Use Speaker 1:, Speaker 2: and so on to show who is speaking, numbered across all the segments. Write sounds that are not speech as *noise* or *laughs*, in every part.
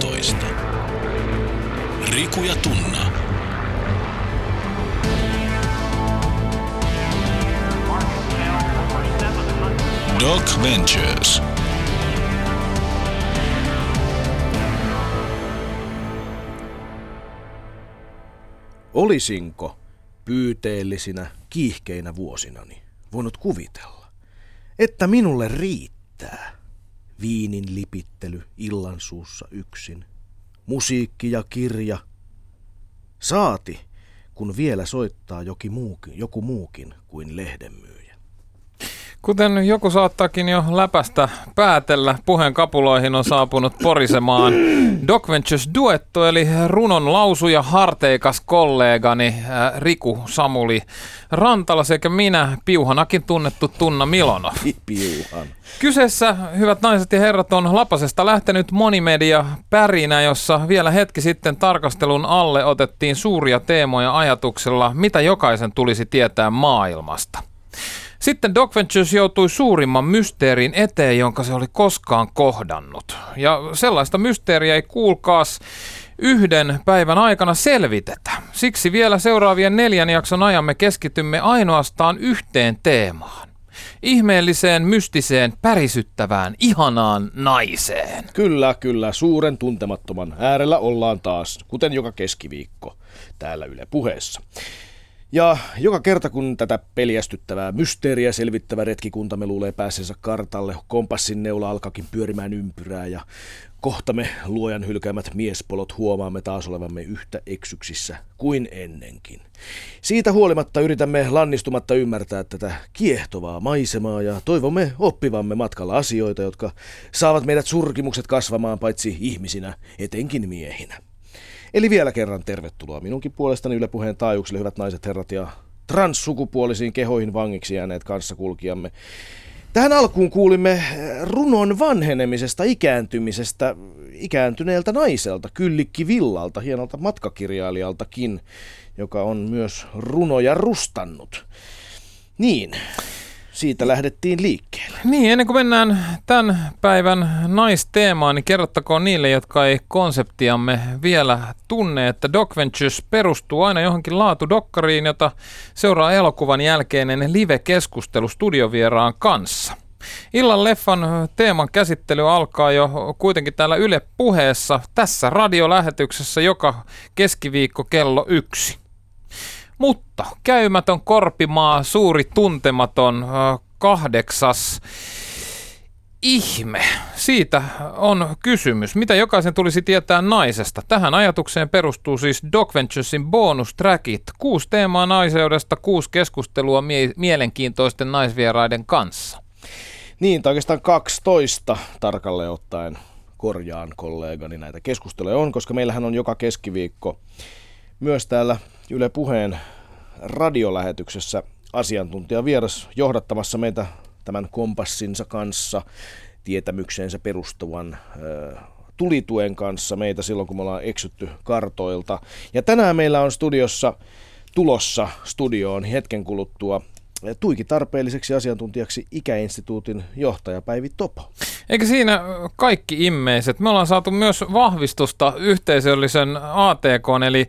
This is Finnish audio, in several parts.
Speaker 1: 15. Riku ja Tunna. Doc Ventures.
Speaker 2: Olisinko pyyteellisinä kiihkeinä vuosinani voinut kuvitella, että minulle riittää viinin lipittely illan suussa yksin, musiikki ja kirja, saati kun vielä soittaa jokin muukin, joku muukin kuin lehdenmyyjä.
Speaker 3: Kuten joku saattaakin jo läpästä päätellä, puheen kapuloihin on saapunut porisemaan Doc Ventures duetto, eli runon lausuja harteikas kollegani äh, Riku Samuli Rantala sekä minä, piuhanakin tunnettu Tunna Milonov.
Speaker 2: Piuhan.
Speaker 3: Kyseessä, hyvät naiset ja herrat, on Lapasesta lähtenyt monimedia pärinä, jossa vielä hetki sitten tarkastelun alle otettiin suuria teemoja ajatuksella, mitä jokaisen tulisi tietää maailmasta. Sitten Doc Ventures joutui suurimman mysteerin eteen, jonka se oli koskaan kohdannut. Ja sellaista mysteeriä ei kuulkaas yhden päivän aikana selvitetä. Siksi vielä seuraavien neljän jakson ajan me keskitymme ainoastaan yhteen teemaan. Ihmeelliseen, mystiseen, pärisyttävään, ihanaan naiseen.
Speaker 2: Kyllä, kyllä, suuren tuntemattoman äärellä ollaan taas, kuten joka keskiviikko täällä Yle puheessa. Ja joka kerta kun tätä peljästyttävää mysteeriä selvittävä retkikuntamme luulee pääsensä kartalle, kompassin neula alkaakin pyörimään ympyrää ja kohta me luojan hylkäämät miespolot huomaamme taas olevamme yhtä eksyksissä kuin ennenkin. Siitä huolimatta yritämme lannistumatta ymmärtää tätä kiehtovaa maisemaa ja toivomme oppivamme matkalla asioita, jotka saavat meidät surkimukset kasvamaan paitsi ihmisinä, etenkin miehinä. Eli vielä kerran tervetuloa minunkin puolestani Yle Puheen taajuuksille, hyvät naiset, herrat ja transsukupuolisiin kehoihin vangiksi jääneet kanssakulkijamme. Tähän alkuun kuulimme eh, runon vanhenemisesta, ikääntymisestä, ikääntyneeltä naiselta, Kyllikki Villalta, hienolta matkakirjailijaltakin, joka on myös runoja rustannut. Niin, siitä lähdettiin liikkeelle.
Speaker 3: Niin, ennen kuin mennään tämän päivän naisteemaan, niin kerrottakoon niille, jotka ei konseptiamme vielä tunne, että Doc Ventures perustuu aina johonkin laatudokkariin, jota seuraa elokuvan jälkeinen live-keskustelu studiovieraan kanssa. Illan leffan teeman käsittely alkaa jo kuitenkin täällä Yle puheessa tässä radiolähetyksessä joka keskiviikko kello yksi. Mutta käymätön korpimaa, suuri tuntematon, kahdeksas ihme. Siitä on kysymys. Mitä jokaisen tulisi tietää naisesta? Tähän ajatukseen perustuu siis Doc Venturesin bonustrackit. Kuusi teemaa naiseudesta, kuusi keskustelua mie- mielenkiintoisten naisvieraiden kanssa.
Speaker 2: Niin, tai oikeastaan 12 tarkalleen ottaen korjaan kollegani näitä keskusteluja on, koska meillähän on joka keskiviikko myös täällä Yle Puheen radiolähetyksessä asiantuntija vieras johdattamassa meitä tämän kompassinsa kanssa, tietämykseensä perustuvan tulituen kanssa meitä silloin, kun me ollaan eksytty kartoilta. Ja tänään meillä on studiossa tulossa studioon hetken kuluttua tuiki tarpeelliseksi asiantuntijaksi Ikäinstituutin johtaja Päivi Topo.
Speaker 3: Eikä siinä kaikki immeiset. Me ollaan saatu myös vahvistusta yhteisöllisen ATK, eli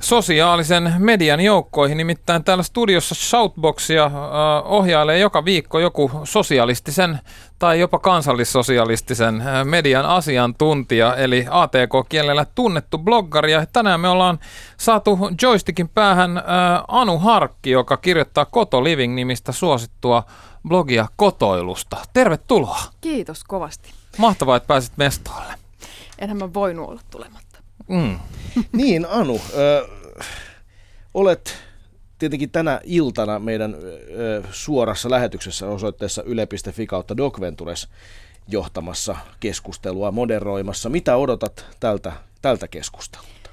Speaker 3: sosiaalisen median joukkoihin. Nimittäin täällä studiossa Shoutboxia äh, ohjailee joka viikko joku sosialistisen tai jopa kansallissosialistisen äh, median asiantuntija, eli ATK-kielellä tunnettu bloggari. Ja tänään me ollaan saatu joystickin päähän äh, Anu Harkki, joka kirjoittaa Koto Living-nimistä suosittua blogia kotoilusta. Tervetuloa.
Speaker 4: Kiitos kovasti.
Speaker 3: Mahtavaa, että pääsit mestoille.
Speaker 4: Enhän mä voinut olla tulematta.
Speaker 2: Mm. niin, Anu, ö, olet tietenkin tänä iltana meidän ö, suorassa lähetyksessä osoitteessa yle.fi kautta Docventures johtamassa keskustelua, moderoimassa. Mitä odotat tältä, tältä keskustelulta?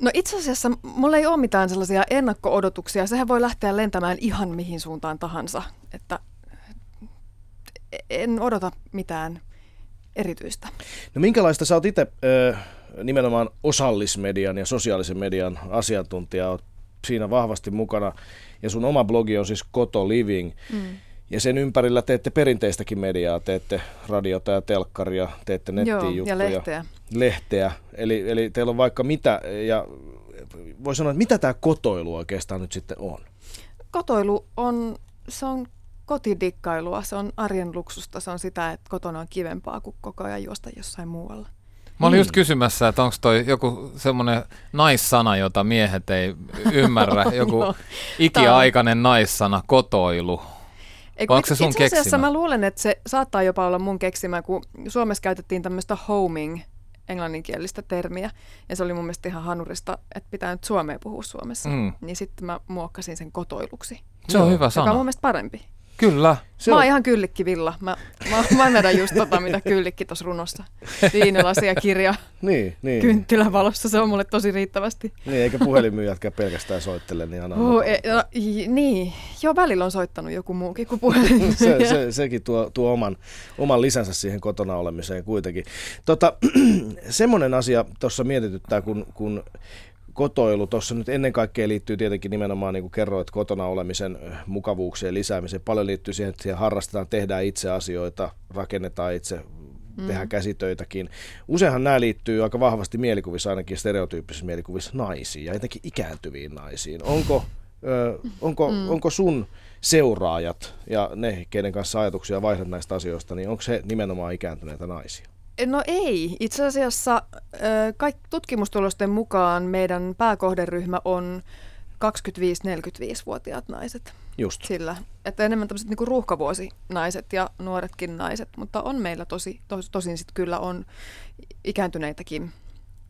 Speaker 4: No itse asiassa mulla ei ole mitään sellaisia ennakko-odotuksia. Sehän voi lähteä lentämään ihan mihin suuntaan tahansa. Että en odota mitään erityistä.
Speaker 2: No minkälaista sä oot itse nimenomaan osallismedian ja sosiaalisen median asiantuntija, oot siinä vahvasti mukana. Ja sun oma blogi on siis Koto Living. Mm. Ja sen ympärillä teette perinteistäkin mediaa, teette radiota ja telkkaria, teette nettiin
Speaker 4: Joo,
Speaker 2: juttuja.
Speaker 4: ja lehteä.
Speaker 2: Lehteä. Eli, eli teillä on vaikka mitä, ja voi sanoa, että mitä tämä kotoilu oikeastaan nyt sitten on?
Speaker 4: Kotoilu on, se on kotidikkailua, se on arjen luksusta, se on sitä, että kotona on kivempaa kuin koko ajan juosta jossain muualla.
Speaker 3: Mä olin just kysymässä, että onko toi joku semmoinen naissana, jota miehet ei ymmärrä, *laughs* joku ikiaikainen naissana, kotoilu.
Speaker 4: Ei,
Speaker 3: Vai onko se
Speaker 4: itse
Speaker 3: sun
Speaker 4: asiassa
Speaker 3: keksimä?
Speaker 4: mä luulen, että se saattaa jopa olla mun keksimä, kun Suomessa käytettiin tämmöistä homing englanninkielistä termiä, ja se oli mun mielestä ihan hanurista, että pitää nyt suomea puhua Suomessa.
Speaker 3: Mm.
Speaker 4: Niin sitten mä muokkasin sen kotoiluksi,
Speaker 3: Se on hyvä
Speaker 4: joka on
Speaker 3: sana.
Speaker 4: mun mielestä parempi.
Speaker 3: Kyllä.
Speaker 2: Se
Speaker 4: mä
Speaker 2: on-
Speaker 4: oon ihan kyllikkivilla. Mä, mä, mä vedän just tota, mitä kyllikki tuossa runossa. Viinilasia kirja
Speaker 2: Niin, niin.
Speaker 4: kynttilävalossa, se on mulle tosi riittävästi.
Speaker 2: niin eikä puhelinmyyjätkään pelkästään soittele, niin aina
Speaker 4: Uh, e, no, niin, joo välillä on soittanut joku muukin kuin puhelin. *laughs*
Speaker 2: se, se, sekin tuo, tuo oman, oman lisänsä siihen kotona olemiseen kuitenkin. Tota, *clears throat* semmoinen asia tuossa mietityttää, kun, kun kotoilu tuossa nyt ennen kaikkea liittyy tietenkin nimenomaan, niin kuin kerroit, kotona olemisen mukavuuksien lisäämiseen. Paljon liittyy siihen, että siihen harrastetaan, tehdään itse asioita, rakennetaan itse, mm. tehdään käsitöitäkin. Useinhan nämä liittyy aika vahvasti mielikuvissa, ainakin stereotyyppisissä mielikuvissa, naisiin ja etenkin ikääntyviin naisiin. Onko, ö, onko, mm. onko sun seuraajat ja ne, keiden kanssa ajatuksia vaihdat näistä asioista, niin onko se nimenomaan ikääntyneitä naisia?
Speaker 4: No ei. Itse asiassa kaikki tutkimustulosten mukaan meidän pääkohderyhmä on 25-45-vuotiaat naiset.
Speaker 2: Just.
Speaker 4: Sillä, että enemmän tämmöiset niinku ruuhkavuosinaiset ja nuoretkin naiset, mutta on meillä tosi, tos, tosin sitten kyllä on ikääntyneitäkin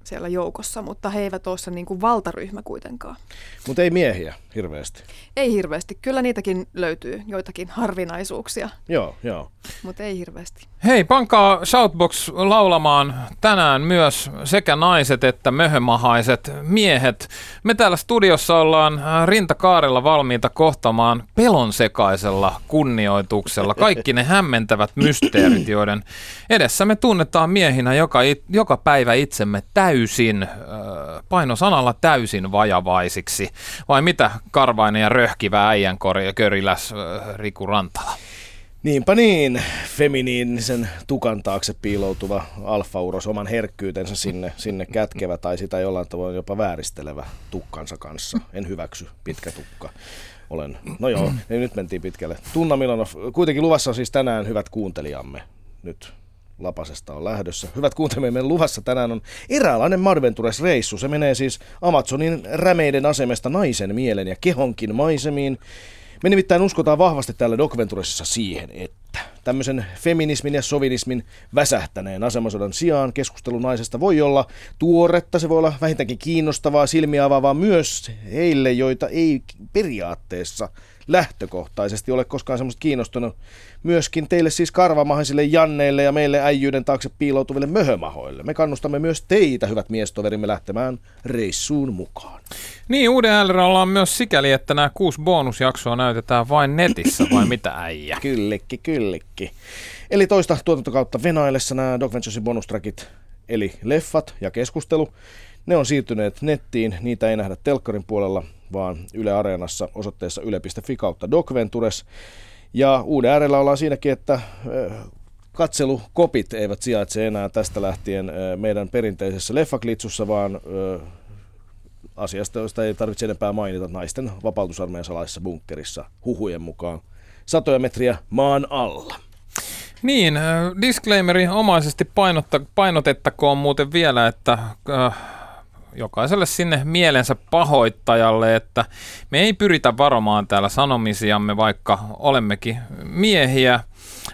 Speaker 4: siellä joukossa, mutta he eivät ole se niinku valtaryhmä kuitenkaan.
Speaker 2: Mutta ei miehiä hirveästi.
Speaker 4: Ei hirveästi. Kyllä niitäkin löytyy joitakin harvinaisuuksia,
Speaker 2: Joo, joo.
Speaker 4: mutta ei hirveästi.
Speaker 3: Hei, pankaa Shoutbox laulamaan tänään myös sekä naiset että möhömahaiset miehet. Me täällä studiossa ollaan äh, rintakaarella valmiita kohtamaan pelonsekaisella kunnioituksella kaikki ne hämmentävät mysteerit, joiden edessä me tunnetaan miehinä joka, joka päivä itsemme täysin, äh, painosanalla täysin vajavaisiksi. Vai mitä karvainen ja röhkivä äijänkori ja köriläs äh, Riku Rantala?
Speaker 2: Niinpä niin, feminiinisen tukan taakse piiloutuva alfauros oman herkkyytensä sinne, sinne kätkevä tai sitä jollain tavoin jopa vääristelevä tukkansa kanssa. En hyväksy pitkä tukka. Olen, no joo, niin nyt mentiin pitkälle. Tunna Milanov, kuitenkin luvassa on siis tänään hyvät kuuntelijamme. Nyt Lapasesta on lähdössä. Hyvät kuuntelijamme, luvassa tänään on eräänlainen Madventures-reissu. Se menee siis Amazonin rämeiden asemesta naisen mielen ja kehonkin maisemiin. Me nimittäin uskotaan vahvasti täällä Docventuresissa siihen, että tämmöisen feminismin ja sovinismin väsähtäneen asemasodan sijaan keskustelu naisesta voi olla tuoretta, se voi olla vähintäänkin kiinnostavaa, silmiä avaavaa myös heille, joita ei periaatteessa lähtökohtaisesti ole koskaan semmoista kiinnostunut. Myöskin teille siis karvamahaisille Janneille ja meille äijyyden taakse piiloutuville möhömahoille. Me kannustamme myös teitä, hyvät miestoverimme, lähtemään reissuun mukaan.
Speaker 3: Niin, uuden äälillä ollaan myös sikäli, että nämä kuusi bonusjaksoa näytetään vain netissä, vai *clears throat* mitä äijä?
Speaker 2: Kyllikki, kyllikki. Eli toista tuotantokautta venaillessa nämä Doc Venturesin bonustrakit, eli leffat ja keskustelu, ne on siirtyneet nettiin, niitä ei nähdä telkkarin puolella, vaan Yle Areenassa osoitteessa yle.fi kautta Doc Ventures. Ja uuden äärellä ollaan siinäkin, että katselukopit eivät sijaitse enää tästä lähtien meidän perinteisessä leffaklitsussa, vaan asiasta, josta ei tarvitse enempää mainita naisten vapautusarmeijan salaisessa bunkkerissa huhujen mukaan satoja metriä maan alla.
Speaker 3: Niin, disclaimeri omaisesti painotettakoon muuten vielä, että äh, jokaiselle sinne mielensä pahoittajalle, että me ei pyritä varomaan täällä sanomisiamme, vaikka olemmekin miehiä.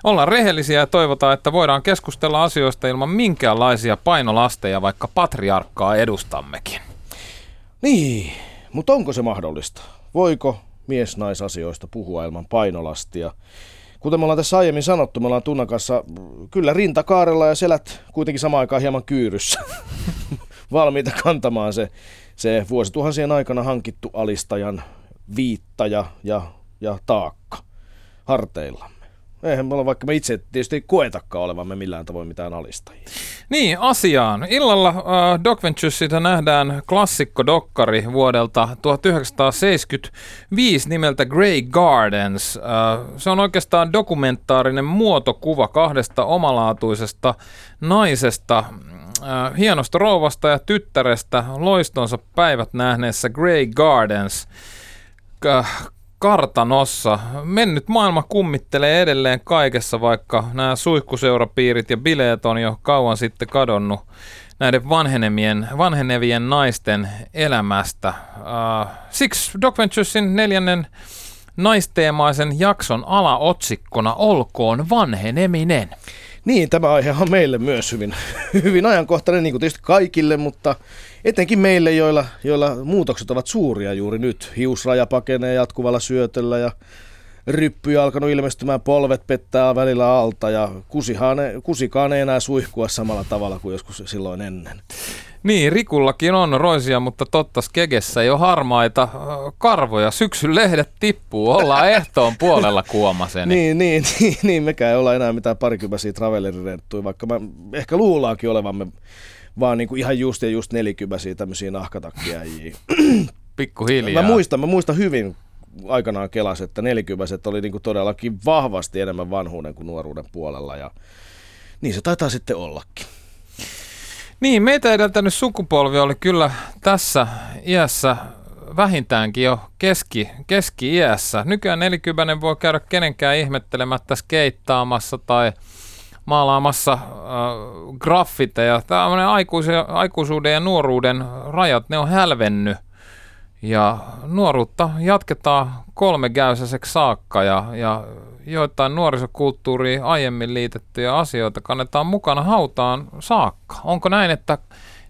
Speaker 3: Ollaan rehellisiä ja toivotaan, että voidaan keskustella asioista ilman minkäänlaisia painolasteja, vaikka patriarkkaa edustammekin.
Speaker 2: Niin, mutta onko se mahdollista? Voiko mies-naisasioista puhua ilman painolastia? Kuten me ollaan tässä aiemmin sanottu, me ollaan Tunnan kanssa kyllä rintakaarella ja selät kuitenkin samaan aikaan hieman kyyryssä. *laughs* Valmiita *laughs* kantamaan se, se vuosituhansien aikana hankittu alistajan viittaja ja, ja taakka harteillamme. Eihän me olla, vaikka me itse tietysti ei koetakaan olevamme millään tavoin mitään alistajia.
Speaker 3: Niin, asiaan. Illalla äh, Doc Venturesista nähdään klassikko-dokkari vuodelta 1975 nimeltä Grey Gardens. Äh, se on oikeastaan dokumentaarinen muotokuva kahdesta omalaatuisesta naisesta, äh, hienosta rouvasta ja tyttärestä loistonsa päivät nähneessä Grey Gardens äh, kartanossa. Mennyt maailma kummittelee edelleen kaikessa, vaikka nämä suihkuseurapiirit ja bileet on jo kauan sitten kadonnut näiden vanhenemien, vanhenevien naisten elämästä. Uh, siksi Doc Venturesin neljännen naisteemaisen jakson alaotsikkona olkoon vanheneminen.
Speaker 2: Niin, tämä aihe on meille myös hyvin, *laughs* hyvin ajankohtainen, niin kuin tietysti kaikille, mutta etenkin meille, joilla, joilla muutokset ovat suuria juuri nyt. Hiusraja pakenee jatkuvalla syötöllä ja ryppyjä alkanut ilmestymään, polvet pettää välillä alta ja kusikaan ei enää suihkua samalla tavalla kuin joskus silloin ennen.
Speaker 3: Niin, Rikullakin on roisia, mutta totta skegessä ei ole harmaita karvoja. Syksyn lehdet tippuu, ollaan ehtoon puolella kuomaseni. *laughs*
Speaker 2: niin, niin, niin, niin, mekään ei olla enää mitään parikypäisiä travellerirenttuja, vaikka mä ehkä luullaankin olevamme vaan niin kuin ihan just ja just nelikypäisiä tämmöisiä nahkatakkia. *clears throat*
Speaker 3: Pikkuhiljaa.
Speaker 2: Mä muistan, mä muistan hyvin aikanaan kelas, että nelikypäiset oli niin kuin todellakin vahvasti enemmän vanhuuden kuin nuoruuden puolella ja niin se taitaa sitten ollakin.
Speaker 3: Niin, meitä edeltänyt sukupolvi oli kyllä tässä iässä vähintäänkin jo keski, keski-iässä. Nykyään 40 voi käydä kenenkään ihmettelemättä skeittaamassa tai maalaamassa äh, graffiteja. Tämmöinen aikuisuuden ja nuoruuden rajat, ne on hälvennyt. Ja nuoruutta jatketaan kolmekäysäiseksi saakka ja, ja joitain nuorisokulttuuriin aiemmin liitettyjä asioita kannetaan mukana hautaan saakka. Onko näin, että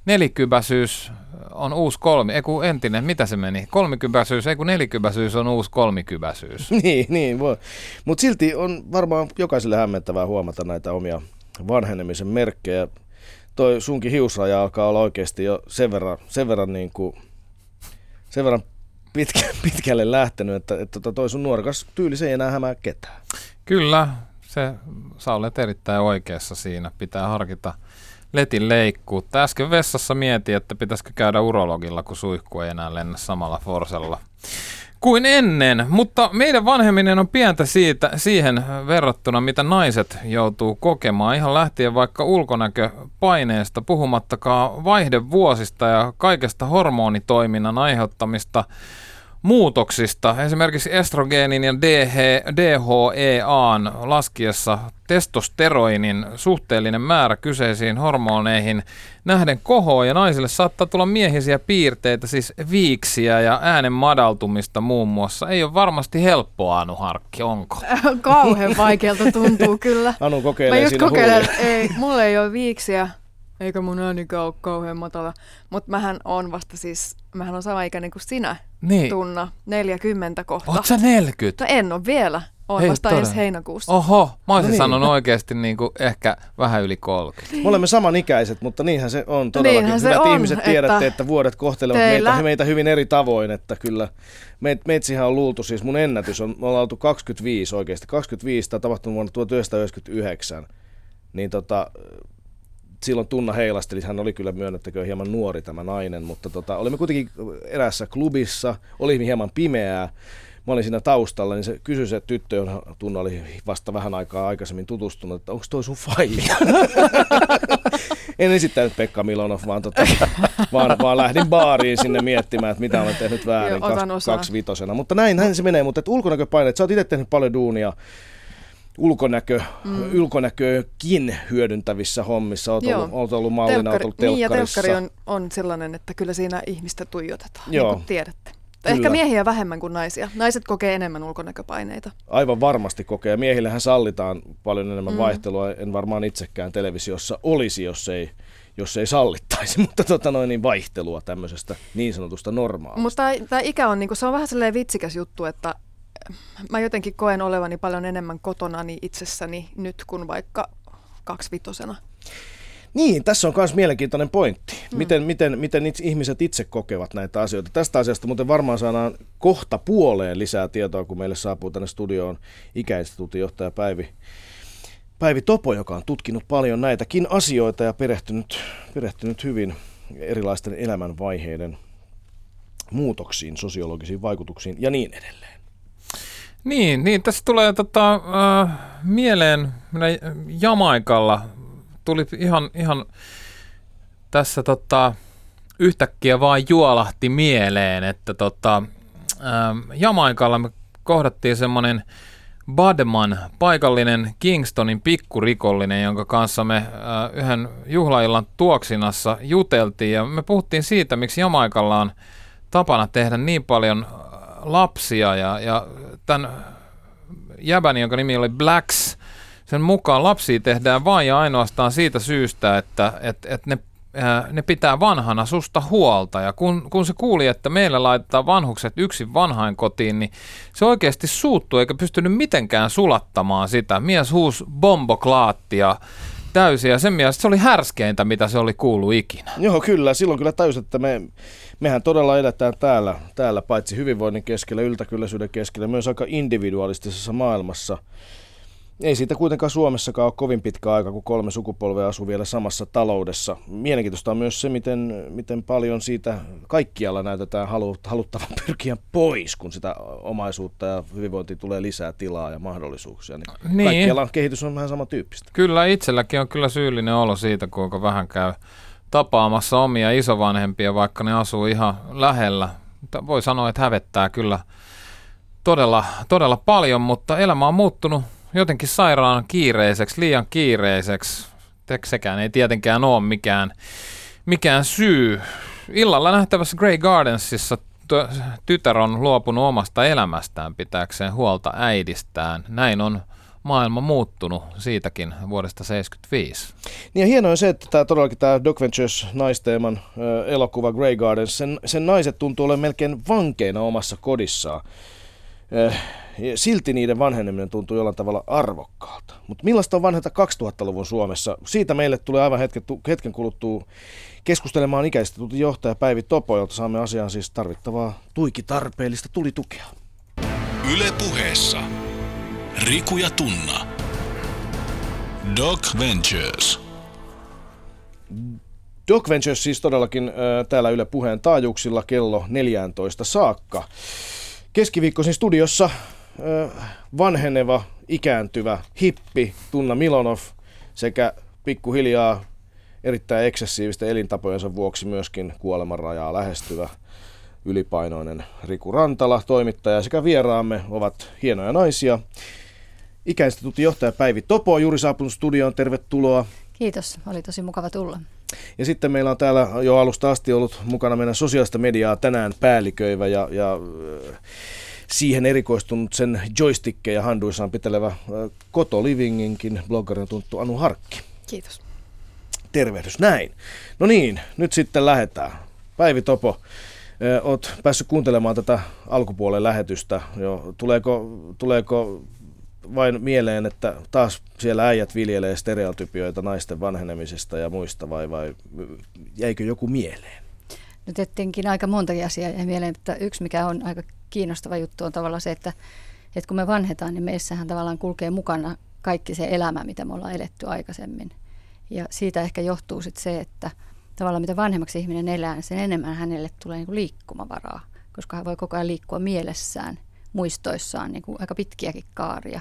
Speaker 3: nelikypäisyys on uusi kolmi, ei kun entinen, mitä se meni? Kolmikypäisyys, ei kun nelikypäisyys on uusi kolmikypäisyys. *laughs*
Speaker 2: niin, niin voi. Mutta silti on varmaan jokaiselle hämmentävää huomata näitä omia vanhenemisen merkkejä. Toi sunkin hiusraja alkaa olla oikeasti jo sen verran, sen verran, niin kuin, sen verran pitkä, *laughs* pitkälle lähtenyt, että, että tota toi sun nuorekas tyyli se ei enää hämää ketään.
Speaker 3: Kyllä, se, sä olet erittäin oikeassa siinä. Pitää harkita letin leikkuutta. Äsken vessassa mietin, että pitäisikö käydä urologilla, kun suihku ei enää lennä samalla forsella kuin ennen, mutta meidän vanhemminen on pientä siitä, siihen verrattuna, mitä naiset joutuu kokemaan, ihan lähtien vaikka ulkonäköpaineesta, puhumattakaan vaihdevuosista ja kaikesta hormonitoiminnan aiheuttamista muutoksista. Esimerkiksi estrogeenin ja DH, DHEAn laskiessa testosteroinin suhteellinen määrä kyseisiin hormoneihin nähden kohoa ja naisille saattaa tulla miehisiä piirteitä, siis viiksiä ja äänen madaltumista muun muassa. Ei ole varmasti helppoa, Anu Harkki, onko? *laughs*
Speaker 4: Kauhean vaikealta tuntuu kyllä. *laughs*
Speaker 2: Anu kokeilee
Speaker 4: Mä just kokeilen, ei, mulla ei ole viiksiä, eikä mun äänikään ole kauhean matala. Mutta mähän on vasta siis, mähän on sama ikäinen kuin sinä,
Speaker 3: Niin.
Speaker 4: Tunna, 40 kohta.
Speaker 3: Oot sä 40?
Speaker 4: No en ole vielä, oon
Speaker 3: Hei,
Speaker 4: vasta
Speaker 3: todella.
Speaker 4: ensi heinäkuussa.
Speaker 3: Oho, mä olisin
Speaker 2: No niin.
Speaker 3: sanonut oikeasti niin kuin ehkä vähän yli 30.
Speaker 2: Me olemme samanikäiset, mutta niinhän se on todellakin.
Speaker 4: Niinhän se
Speaker 2: Hyvät
Speaker 4: on,
Speaker 2: ihmiset tiedätte, että,
Speaker 4: että
Speaker 2: vuodet kohtelevat
Speaker 4: teillä-
Speaker 2: meitä, meitä hyvin eri tavoin, että kyllä meit, meitsihän on luultu, siis mun ennätys on, me ollaan oltu 25 oikeasti, 25, tämä tapahtunut vuonna 1999, niin tota, silloin Tunna heilasteli, hän oli kyllä myönnettäkö hieman nuori tämä nainen, mutta tota, olimme kuitenkin erässä klubissa, oli hieman pimeää, mä olin siinä taustalla, niin se kysyi se tyttö, johon Tunna oli vasta vähän aikaa aikaisemmin tutustunut, että onko toi sun faija? en esittänyt Pekka Milonov, vaan, tota, vaan, vaan lähdin baariin sinne miettimään, että mitä olen tehnyt väärin
Speaker 4: Joo,
Speaker 2: kaksi,
Speaker 4: osaa.
Speaker 2: kaksivitosena. Mutta näin, näin se menee, mutta ulkonäköpaineet, sä oot itse tehnyt paljon duunia ulkonäkö, mm. ulkonäkökin hyödyntävissä hommissa. Oot,
Speaker 4: Joo.
Speaker 2: ollut, oot ollut mallina, oot ollut
Speaker 4: niin, ja
Speaker 2: telkkarissa.
Speaker 4: telkkari on, on sellainen, että kyllä siinä ihmistä tuijotetaan,
Speaker 2: Joo.
Speaker 4: niin kuin tiedätte.
Speaker 2: Kyllä.
Speaker 4: Ehkä miehiä vähemmän kuin naisia. Naiset kokee enemmän ulkonäköpaineita.
Speaker 2: Aivan varmasti kokee. Miehillähän sallitaan paljon enemmän mm. vaihtelua. En varmaan itsekään televisiossa olisi, jos ei, jos ei sallittaisi, *laughs* mutta tota noin, niin vaihtelua tämmöisestä niin sanotusta normaalista.
Speaker 4: Mutta tämä ikä on, niinku, se on vähän sellainen vitsikäs juttu, että mä jotenkin koen olevani paljon enemmän kotonani itsessäni nyt kuin vaikka kaksivitosena.
Speaker 2: Niin, tässä on myös mielenkiintoinen pointti. Mm. Miten, miten, miten itse, ihmiset itse kokevat näitä asioita. Tästä asiasta muuten varmaan saadaan kohta puoleen lisää tietoa, kun meille saapuu tänne studioon ikäinstituutin johtaja Päivi, Päivi Topo, joka on tutkinut paljon näitäkin asioita ja perehtynyt, perehtynyt hyvin erilaisten elämänvaiheiden muutoksiin, sosiologisiin vaikutuksiin ja niin edelleen.
Speaker 3: Niin, niin tässä tulee tota, äh, mieleen, minä Jamaikalla tuli ihan, ihan tässä tota, yhtäkkiä vaan juolahti mieleen, että tota, äh, Jamaikalla me kohdattiin semmoinen Badman, paikallinen Kingstonin pikkurikollinen, jonka kanssa me äh, yhden juhlaillan tuoksinassa juteltiin. Ja me puhuttiin siitä, miksi Jamaikalla on tapana tehdä niin paljon lapsia ja, ja tämän jäbäni, jonka nimi oli Blacks, sen mukaan lapsia tehdään vain ja ainoastaan siitä syystä, että et, et ne, ne pitää vanhana susta huolta. Ja kun, kun se kuuli, että meillä laitetaan vanhukset yksin vanhain kotiin, niin se oikeasti suuttui eikä pystynyt mitenkään sulattamaan sitä. Mies huusi bomboklaattia täysin ja sen mielestä se oli härskeintä, mitä se oli kuullut ikinä.
Speaker 2: Joo, kyllä. Silloin kyllä täysin, että me, mehän todella edetään täällä, täällä paitsi hyvinvoinnin keskellä, yltäkylläisyyden keskellä, myös aika individualistisessa maailmassa – ei siitä kuitenkaan Suomessakaan ole kovin pitkä aika, kun kolme sukupolvea asuu vielä samassa taloudessa. Mielenkiintoista on myös se, miten, miten paljon siitä kaikkialla näytetään halu, haluttavan pyrkiä pois, kun sitä omaisuutta ja hyvinvointia tulee lisää tilaa ja mahdollisuuksia. Niin niin. Kaikkialla kehitys on vähän samantyyppistä.
Speaker 3: Kyllä, itselläkin on kyllä syyllinen olo siitä, kuinka vähän käy tapaamassa omia isovanhempia, vaikka ne asuu ihan lähellä. Voi sanoa, että hävettää kyllä todella, todella paljon, mutta elämä on muuttunut jotenkin sairaan kiireiseksi, liian kiireiseksi. Sekään ei tietenkään ole mikään, mikään syy. Illalla nähtävässä Grey Gardensissa tytär on luopunut omasta elämästään pitääkseen huolta äidistään. Näin on maailma muuttunut siitäkin vuodesta 1975.
Speaker 2: Niin ja hienoa on se, että tämä todellakin tämä Doc Ventures naisteeman elokuva Grey Gardens, sen, sen naiset tuntuu olevan melkein vankeina omassa kodissaan silti niiden vanheneminen tuntuu jollain tavalla arvokkaalta. Mutta millaista on vanheta 2000-luvun Suomessa? Siitä meille tulee aivan hetken, hetken kuluttua keskustelemaan ikäisesti johtaja Päivi Topo, jolta saamme asiaan siis tarvittavaa tuiki tarpeellista tulitukea.
Speaker 1: Yle puheessa. Riku ja Tunna. Doc Ventures.
Speaker 2: Doc Ventures siis todellakin äh, täällä Yle puheen taajuuksilla kello 14 saakka. Keskiviikkoisin studiossa vanheneva, ikääntyvä hippi Tunna Milonov sekä pikkuhiljaa erittäin eksessiivistä elintapojensa vuoksi myöskin kuolemanrajaa lähestyvä ylipainoinen Riku Rantala, toimittaja sekä vieraamme ovat hienoja naisia. Ikäinstituutin johtaja Päivi Topo juuri saapunut studioon, tervetuloa.
Speaker 5: Kiitos, oli tosi mukava tulla.
Speaker 2: Ja sitten meillä on täällä jo alusta asti ollut mukana meidän sosiaalista mediaa tänään päälliköivä ja, ja siihen erikoistunut sen joystickeja handuissaan pitelevä Koto Livinginkin bloggarin tunttu Anu Harkki.
Speaker 4: Kiitos.
Speaker 2: Tervehdys, näin. No niin, nyt sitten lähdetään. Päivi Topo, oot päässyt kuuntelemaan tätä alkupuolen lähetystä. Jo, tuleeko, tuleeko vain mieleen, että taas siellä äijät viljelee stereotypioita naisten vanhenemisesta ja muista vai, vai jäikö joku mieleen?
Speaker 5: No tietenkin aika monta asiaa jäi mieleen, mutta yksi mikä on aika kiinnostava juttu on tavallaan se, että, että kun me vanhetaan, niin meissähän tavallaan kulkee mukana kaikki se elämä, mitä me ollaan eletty aikaisemmin. Ja siitä ehkä johtuu sitten se, että tavallaan mitä vanhemmaksi ihminen elää, niin sen enemmän hänelle tulee niin kuin liikkumavaraa, koska hän voi koko ajan liikkua mielessään, muistoissaan niin kuin aika pitkiäkin kaaria.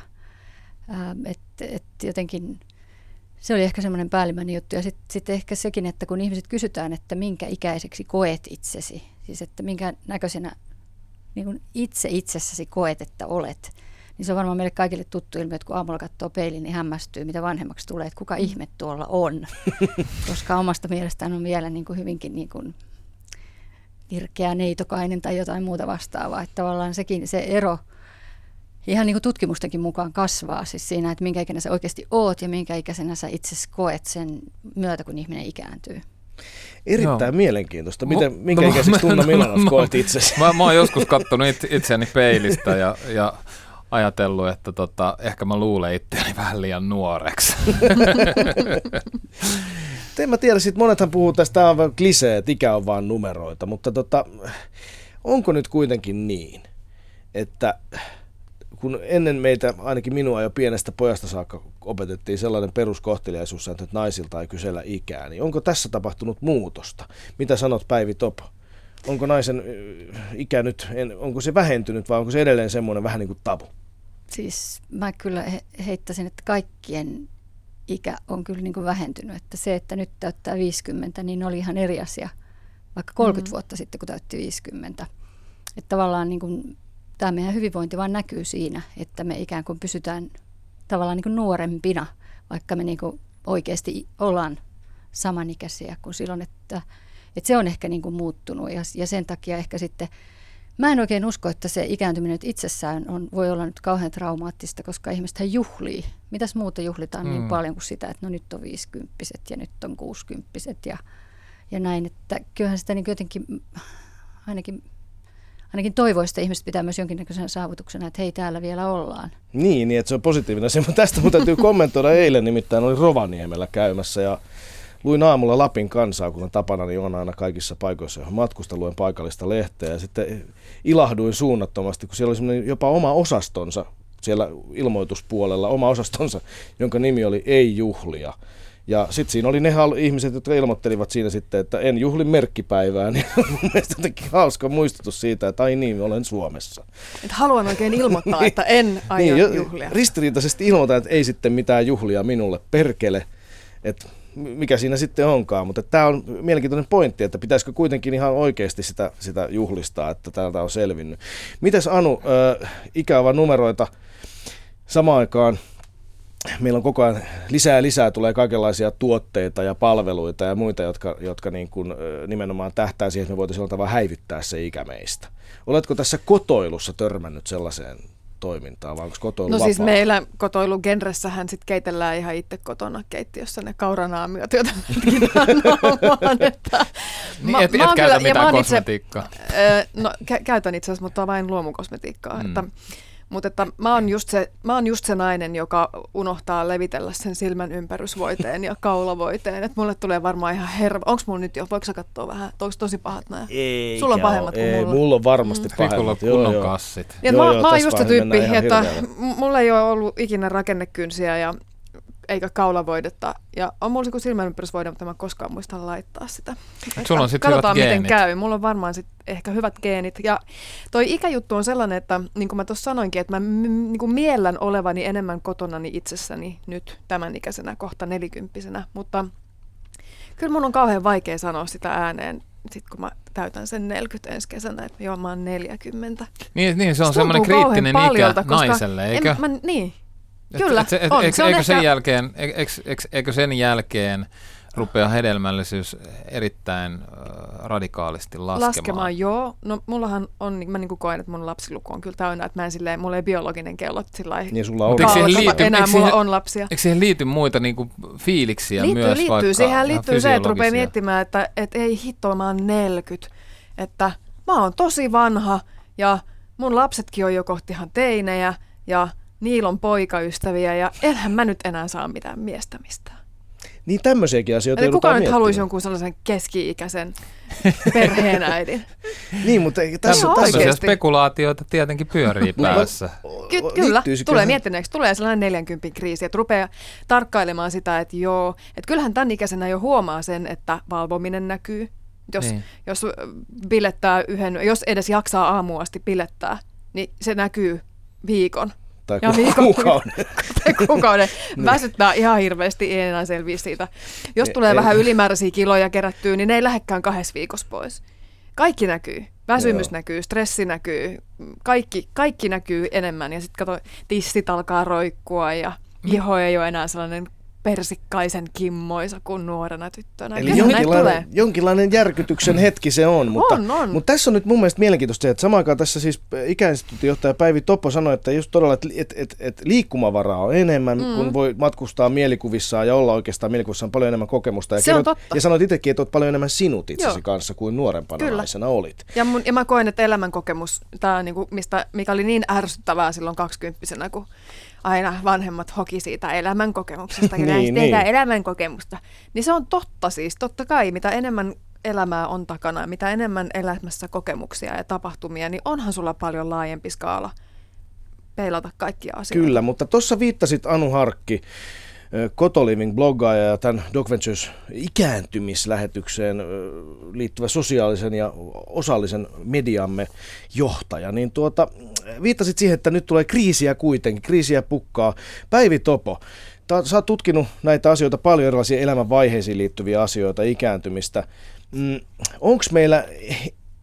Speaker 5: Että et jotenkin se oli ehkä semmoinen päällimmäinen juttu. Ja sitten sit ehkä sekin, että kun ihmiset kysytään, että minkä ikäiseksi koet itsesi, siis että minkä näköisenä niin kuin itse itsessäsi koet, että olet, niin se on varmaan meille kaikille tuttu ilmiö, että kun aamulla katsoo peiliin, niin hämmästyy, mitä vanhemmaksi tulee, että kuka ihme tuolla on. *laughs* Koska omasta mielestään on vielä niin kuin hyvinkin niin kuin virkeä neitokainen tai jotain muuta vastaavaa. Että tavallaan sekin se ero ihan niin kuin tutkimustenkin mukaan kasvaa siis siinä, että minkä ikäinen sä oikeasti oot ja minkä ikäisenä sä itse koet sen myötä, kun ihminen ikääntyy.
Speaker 2: Erittäin Joo. mielenkiintoista. Miten, minkä no, ikäiseksi *laughs* Tunna Milanov koet itsesi?
Speaker 3: Mä, mä oon joskus katsonut it, itseäni peilistä ja, ja ajatellut, että tota, ehkä mä luulen itseäni vähän liian nuoreksi. *laughs*
Speaker 2: en mä tiedä, sit monethan puhuu tästä, vaan klisee, että ikä on vaan numeroita, mutta tota, onko nyt kuitenkin niin, että kun ennen meitä, ainakin minua jo pienestä pojasta saakka opetettiin sellainen peruskohteliaisuus, että naisilta ei kysellä ikää, niin onko tässä tapahtunut muutosta? Mitä sanot Päivi Topo? Onko naisen ö, ikä nyt, en- onko se vähentynyt vai onko se edelleen semmoinen vähän niin kuin tabu?
Speaker 5: Siis mä kyllä he- heittäisin, että kaikkien ikä on kyllä niin kuin vähentynyt. Että se, että nyt täyttää 50, niin oli ihan eri asia vaikka 30 mm-hmm. vuotta sitten, kun täytti 50. Että tavallaan niin kuin, tämä meidän hyvinvointi vaan näkyy siinä, että me ikään kuin pysytään tavallaan niin kuin nuorempina, vaikka me niin kuin oikeasti ollaan samanikäisiä kuin silloin, että, että se on ehkä niin kuin muuttunut ja, ja sen takia ehkä sitten Mä en oikein usko, että se ikääntyminen nyt itsessään on, voi olla nyt kauhean traumaattista, koska ihmistähän juhlii. Mitäs muuta juhlitaan mm. niin
Speaker 3: Mm.
Speaker 5: paljon kuin sitä, että no nyt on viisikymppiset ja nyt on kuusikymppiset ja, ja näin. Että kyllähän sitä niin jotenkin ainakin, ainakin toivoista ihmiset pitää myös jonkinnäköisenä saavutuksena, että hei täällä vielä ollaan.
Speaker 2: Niin, niin että se on positiivinen asia, mutta tästä mun täytyy kommentoida eilen, nimittäin oli Rovaniemellä käymässä ja luin aamulla Lapin kansaa, kun tapana, niin on aina kaikissa paikoissa, johon matkusta luen paikallista lehteä ja sitten ilahduin suunnattomasti, kun siellä oli jopa oma osastonsa siellä ilmoituspuolella, oma osastonsa, jonka nimi oli Ei juhlia. Ja sitten siinä oli ne hal- ihmiset, jotka ilmoittelivat siinä sitten, että en juhli merkkipäivää, *laughs* niin mun mielestä jotenkin hauska muistutus siitä, että ai niin, olen Suomessa.
Speaker 4: Et haluan oikein ilmoittaa, että en *laughs* aio
Speaker 2: jo-
Speaker 4: juhlia.
Speaker 2: Ristiriitaisesti ilmoitan, että ei sitten mitään juhlia minulle, perkele. Et mikä siinä sitten onkaan, mutta tämä on mielenkiintoinen pointti, että pitäisikö kuitenkin ihan oikeasti sitä, sitä juhlistaa, että täältä on selvinnyt. Mites Anu, ö, ikävä numeroita samaan aikaan meillä on koko ajan lisää ja lisää tulee kaikenlaisia tuotteita ja palveluita ja muita, jotka, jotka niin kuin, nimenomaan tähtää siihen, että me voitaisiin jollain tavalla häivyttää se ikä meistä. Oletko tässä kotoilussa törmännyt sellaiseen toimintaan, vai onko kotoilu
Speaker 4: No siis
Speaker 2: vapaa?
Speaker 4: meillä kotoilugenressähän sit keitellään ihan itse kotona keittiössä ne kauranaamiot, joita *laughs* naamaan, että
Speaker 3: Niin, et, et
Speaker 4: oon
Speaker 3: käytä
Speaker 4: ja mä
Speaker 3: mitään
Speaker 4: itse-
Speaker 3: kosmetiikkaa.
Speaker 4: Ö, No kä- käytän itse asiassa, mutta vain luomukosmetiikkaa.
Speaker 3: Mm.
Speaker 4: Että, mutta että mä oon, just se, mä oon just se nainen, joka unohtaa levitellä sen silmän ympärysvoiteen ja kaulavoiteen. Että mulle tulee varmaan ihan herva. Onks mulla nyt jo? Voiko sä katsoa vähän? Onko tosi pahat nämä?
Speaker 2: Eikä
Speaker 4: Sulla on pahemmat kuin
Speaker 2: ei,
Speaker 4: mulla.
Speaker 2: mulla on varmasti mm.
Speaker 3: Rikulla
Speaker 2: pahemmat.
Speaker 3: kunnon kassit.
Speaker 4: Niin,
Speaker 2: Joo,
Speaker 4: mä,
Speaker 2: joo,
Speaker 4: mä oon just se tyyppi, että mulla ei ole ollut ikinä rakennekynsiä ja eikä kaulavoidetta. Ja on mulla silmäympärysvoide, mutta mä en koskaan muista laittaa sitä.
Speaker 3: Sulla on sit
Speaker 4: Katsotaan,
Speaker 3: hyvät
Speaker 4: miten
Speaker 3: geenit.
Speaker 4: käy. Mulla on varmaan sit ehkä hyvät geenit. Ja toi ikäjuttu on sellainen, että niin kuin mä tuossa sanoinkin, että mä m- niin kuin miellän olevani enemmän kotonani itsessäni nyt tämän ikäisenä, kohta nelikymppisenä. Mutta kyllä mun on kauhean vaikea sanoa sitä ääneen, sit kun mä täytän sen 40 ensi kesänä, että joo, mä oon 40.
Speaker 3: Niin, niin se on
Speaker 4: Se
Speaker 3: semmoinen kriittinen ikä
Speaker 4: koska
Speaker 3: naiselle, eikö?
Speaker 4: En, mä, niin, Kyllä,
Speaker 3: et, se- et,
Speaker 4: on.
Speaker 3: Eikö,
Speaker 4: Se on
Speaker 3: eikö, sen
Speaker 4: ehkä-
Speaker 3: jälkeen, eikö, eikö, eikö sen jälkeen rupea hedelmällisyys erittäin radikaalisti laskemaan?
Speaker 4: laskemaan, joo. No mullahan on, niin mä niin kuin koen, että mun lapsiluku on kyllä täynnä, että mä en silleen, mulla ei biologinen kello sillä lailla
Speaker 2: Niin sulla on.
Speaker 3: Eikö siihen liity-
Speaker 4: enää
Speaker 3: eikö
Speaker 4: mulla
Speaker 3: siihen-
Speaker 4: on lapsia.
Speaker 3: Eikö siihen liity muita niinku, fiiliksiä
Speaker 4: Liittyy,
Speaker 3: myös
Speaker 4: liittyy.
Speaker 3: vaikka
Speaker 4: Siihen liittyy se, että rupeaa miettimään, että, että ei hitto, mä oon 40. Että mä oon tosi vanha ja mun lapsetkin on jo kohti ihan teinejä ja niillä on poikaystäviä ja enhän mä nyt enää saa mitään miestä mistään.
Speaker 2: Niin tämmöisiäkin asioita
Speaker 4: Eli kuka nyt
Speaker 2: miettimään.
Speaker 4: haluaisi jonkun sellaisen keski-ikäisen *laughs* perheenäidin?
Speaker 2: Niin, mutta ei- tässä,
Speaker 4: Ihan
Speaker 2: tässä,
Speaker 3: spekulaatioita tietenkin pyörii päässä.
Speaker 4: Ky- kyllä, tulee miettineeksi. Tulee sellainen 40 kriisi, että rupeaa tarkkailemaan sitä, että joo, että kyllähän tämän ikäisenä jo huomaa sen, että valvominen näkyy. Jos,
Speaker 3: Niin.
Speaker 4: niin. jos bilettää yhden, jos edes jaksaa aamuun asti bilettää, niin se näkyy viikon
Speaker 2: Tai
Speaker 4: Ja
Speaker 2: ku-
Speaker 4: viikon-
Speaker 2: kuukauden.
Speaker 4: kuukauden. *laughs* Väsyttää ihan hirveästi, ei enää selviä siitä. Jos tulee
Speaker 2: ei-
Speaker 4: vähän ylimääräisiä kiloja kerättyä, niin ne ei lähdekään kahdessa viikossa pois. Kaikki näkyy. Väsymys
Speaker 2: Joo.
Speaker 4: näkyy, stressi näkyy, kaikki, kaikki näkyy enemmän. Ja sitten kato, tissit alkaa roikkua ja iho ei ole enää sellainen persikkaisen kimmoisa kuin nuorena tyttönä.
Speaker 2: Eli
Speaker 4: tulee.
Speaker 2: jonkinlainen, jonkinlainen järkytyksen hetki se on, mutta,
Speaker 4: On, on.
Speaker 2: mutta tässä on nyt mun mielestä mielenkiintoista se, että samaan aikaan tässä siis ikäinstituutin Päivi Toppo sanoi, että just todella, että et, et, et liikkumavaraa on enemmän, mm. kun voi matkustaa mielikuvissaan ja olla oikeastaan mielikuvissaan paljon enemmän kokemusta. Ja,
Speaker 4: Se on
Speaker 2: kerrot-
Speaker 4: totta.
Speaker 2: ja sanoit itsekin, että olet paljon enemmän sinut itsesi
Speaker 4: Joo.
Speaker 2: kanssa kuin nuorempana
Speaker 4: Kyllä.
Speaker 2: naisena olit.
Speaker 4: Ja, mun, ja mä koen, että elämänkokemus, tää, niinku, mistä, mikä oli niin ärsyttävää silloin kaksikymppisenä, kun aina vanhemmat hoki siitä elämänkokemuksesta. *laughs* Näistä
Speaker 2: Niin,
Speaker 4: tehdään
Speaker 2: niin.
Speaker 4: elämänkokemusta. Niin se on totta siis, totta kai, mitä enemmän elämää on takana, mitä enemmän elämässä kokemuksia ja tapahtumia, niin onhan sulla paljon laajempi skaala peilata kaikkia asioita.
Speaker 2: Kyllä, mutta tuossa viittasit Anu Harkki, ö, Kotoliving bloggaaja ja tämän Doc Ventures ikääntymislähetykseen liittyvä sosiaalisen ja osallisen mediamme johtaja, niin tuota, viittasit siihen, että nyt tulee kriisiä kuitenkin, kriisiä pukkaa. Päivi Topo, ta- sä oot tutkinut näitä asioita paljon erilaisia elämänvaiheisiin liittyviä asioita, ikääntymistä. Mm, onko meillä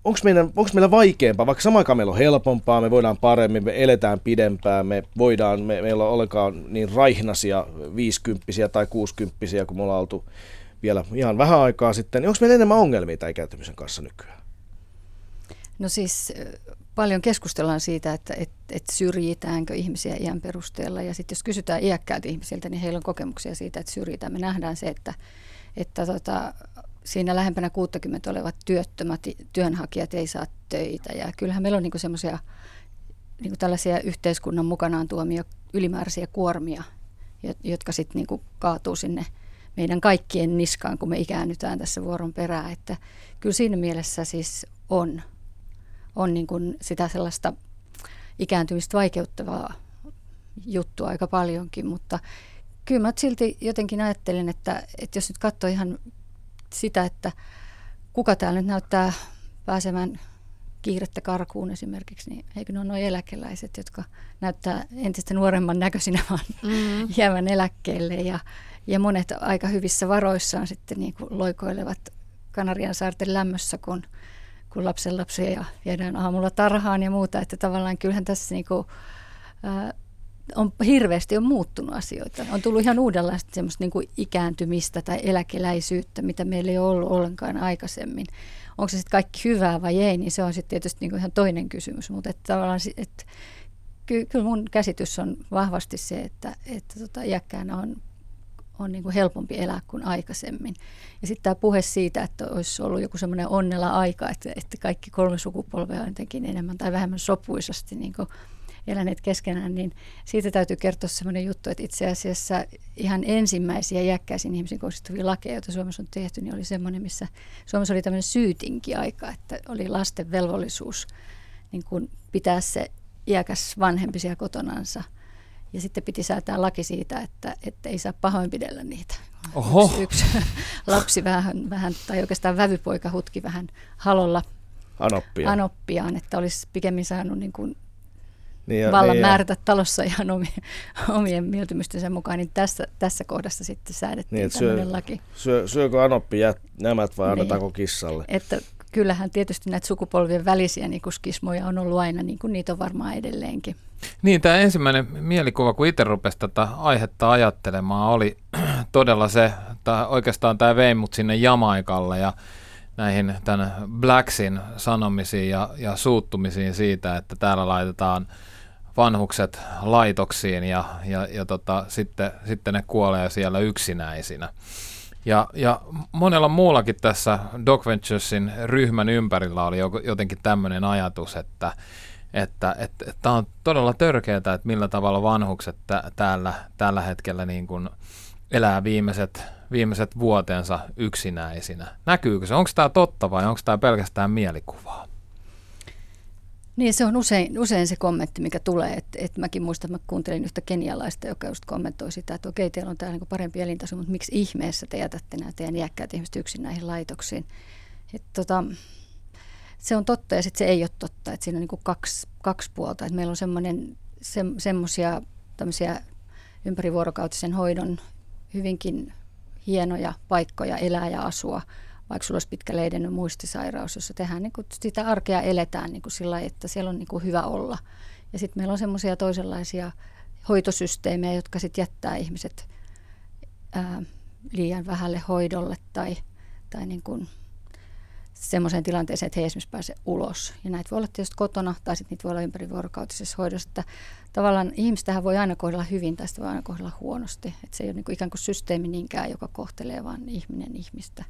Speaker 2: onko meillä, onks meillä vaikeampaa, vaikka samaan aikaan meillä on helpompaa, me voidaan paremmin, me eletään pidempään, me voidaan, me, meillä on ollenkaan niin raihnasia viisikymppisiä tai kuusikymppisiä, kun me ollaan oltu vielä ihan vähän aikaa sitten, niin onko meillä enemmän ongelmia tämän ikääntymisen kanssa nykyään?
Speaker 5: No siis ö, paljon keskustellaan siitä, että et, et syrjitäänkö ihmisiä iän perusteella. Ja sitten jos kysytään iäkkäiltä ihmisiltä, niin heillä on kokemuksia siitä, että syrjitään. Me nähdään se, että, että tota, siinä lähempänä 60 olevat työttömät työnhakijat ei saa töitä. Ja kyllähän meillä on niinku semmoisia niinku tällaisia yhteiskunnan mukanaan tuomia ylimääräisiä kuormia, jo- jotka sitten niinku kaatuu sinne meidän kaikkien niskaan, kun me ikäännytään tässä vuoron perään. Että kyllä siinä mielessä siis on, on niin kuin sitä sellaista ikääntymistä vaikeuttavaa juttua aika paljonkin, mutta kyllä mä silti jotenkin ajattelen, että, että jos nyt katsoo ihan sitä, että kuka täällä nyt näyttää pääsemään kiirettä karkuun esimerkiksi, niin eikö ne ole nuo eläkeläiset, jotka näyttää entistä nuoremman näköisinä vaan
Speaker 4: Mm.
Speaker 5: jäävän eläkkeelle ja, ja monet aika hyvissä varoissaan sitten niin kuin loikoilevat Kanarian saarten lämmössä, kun, kun lapsen lapsia viedään aamulla tarhaan ja muuta, että tavallaan kyllähän tässä niin kuin, ää, on hirveästi on muuttunut asioita. On tullut ihan uudenlaista semmoista niin kuin ikääntymistä tai eläkeläisyyttä, mitä meillä ei ollut ollenkaan aikaisemmin. Onko se sitten kaikki hyvää vai ei, niin se on sitten tietysti niin kuin ihan toinen kysymys. Mutta että tavallaan, että ky- kyllä mun käsitys on vahvasti se, että, että tota, iäkkäänä on, on niin kuin helpompi elää kuin aikaisemmin. Ja sitten tämä puhe siitä, että olisi ollut joku semmoinen onnella aika, että, että kaikki kolme sukupolvea on jotenkin enemmän tai vähemmän sopuisasti niin kuin eläneet keskenään, niin siitä täytyy kertoa semmoinen juttu, että itse asiassa ihan ensimmäisiä iäkkäisiin ihmisiin kohdistuvia lakeja, joita Suomessa on tehty, niin oli semmoinen, missä Suomessa oli tämmöinen syytinki-aika, että oli lasten velvollisuus niin kuin pitää se iäkäs vanhempi siellä kotonansa. Ja sitten piti säätää laki siitä, että, että ei saa pahoinpidellä niitä.
Speaker 3: Oho.
Speaker 5: Yksi, yksi *laughs* lapsi vähän, vähän, tai oikeastaan vävypoika hutki vähän halolla
Speaker 2: Anoppia.
Speaker 5: anoppiaan, että olisi pikemmin saanut niin kuin
Speaker 2: Niin ja-
Speaker 5: vallan
Speaker 2: niin ja-
Speaker 5: määrätä talossa ihan omien, omien mieltymystensä mukaan, niin tässä, tässä kohdassa sitten säädettiin
Speaker 2: Niin, että syö-
Speaker 5: tämmöinen laki.
Speaker 2: Syö, syökö anoppi jät, nämät vai
Speaker 5: Niin.
Speaker 2: annetaanko kissalle?
Speaker 5: Että kyllähän tietysti näitä sukupolvien välisiä niin kuin skismoja on ollut aina, niin kuin niitä on varmaan edelleenkin.
Speaker 3: Niin, tämä ensimmäinen mielikuva, kun itse rupesi tätä aihetta ajattelemaan, oli *clears throat* todella se, että oikeastaan tämä vei mut sinne Jamaikalle ja näihin tämän Blacksin sanomisiin ja, ja suuttumisiin siitä, että täällä laitetaan vanhukset laitoksiin ja, ja, ja tota, sitten, sitten ne kuolee siellä yksinäisinä. Ja, ja monella muullakin tässä Doc Venturesin ryhmän ympärillä oli jo- jotenkin tämmöinen ajatus, että että tämä on todella törkeää, että millä tavalla vanhukset tä, täällä, tällä hetkellä niin kuin elää viimeiset, viimeiset vuotensa yksinäisinä. Näkyykö se? Onko tämä totta vai onko tämä pelkästään mielikuvaa?
Speaker 5: Niin se on usein, usein se kommentti, mikä tulee. Että et mäkin muistan, että mä kuuntelin yhtä kenialaista, joka just kommentoi sitä, että okei, teillä on täällä niinku parempi elintaso, mutta miksi ihmeessä te jätätte nämä teidän iäkkäät ihmiset yksin näihin laitoksiin? Et tota, se on totta ja sitten se ei ole totta. Että siinä on niinku kaksi, kaksi puolta. Et meillä on semmoinen, se, semmoisia tämmöisiä ympärivuorokautisen hoidon hyvinkin hienoja paikkoja elää ja asua, vaikka sulla olisi pitkäleiden muistisairaus, jossa tehdään niin kuin sitä arkea eletään niin kuin sillä lailla, että siellä on niin kuin hyvä olla. Ja sitten meillä on semmoisia toisenlaisia hoitosysteemejä, jotka sitten jättää ihmiset ää, liian vähälle hoidolle tai, tai niin kuin semmoiseen tilanteeseen, että he esimerkiksi pääse ulos. Ja näitä voi olla tietysti kotona tai sitten niitä voi olla ympärivuorokautisessa hoidossa. Että tavallaan ihmistähän voi aina kohdella hyvin tai sitä voi aina kohdella huonosti. Että se ei ole niin kuin ikään kuin systeemi niinkään, joka kohtelee vaan ihminen ihmistä.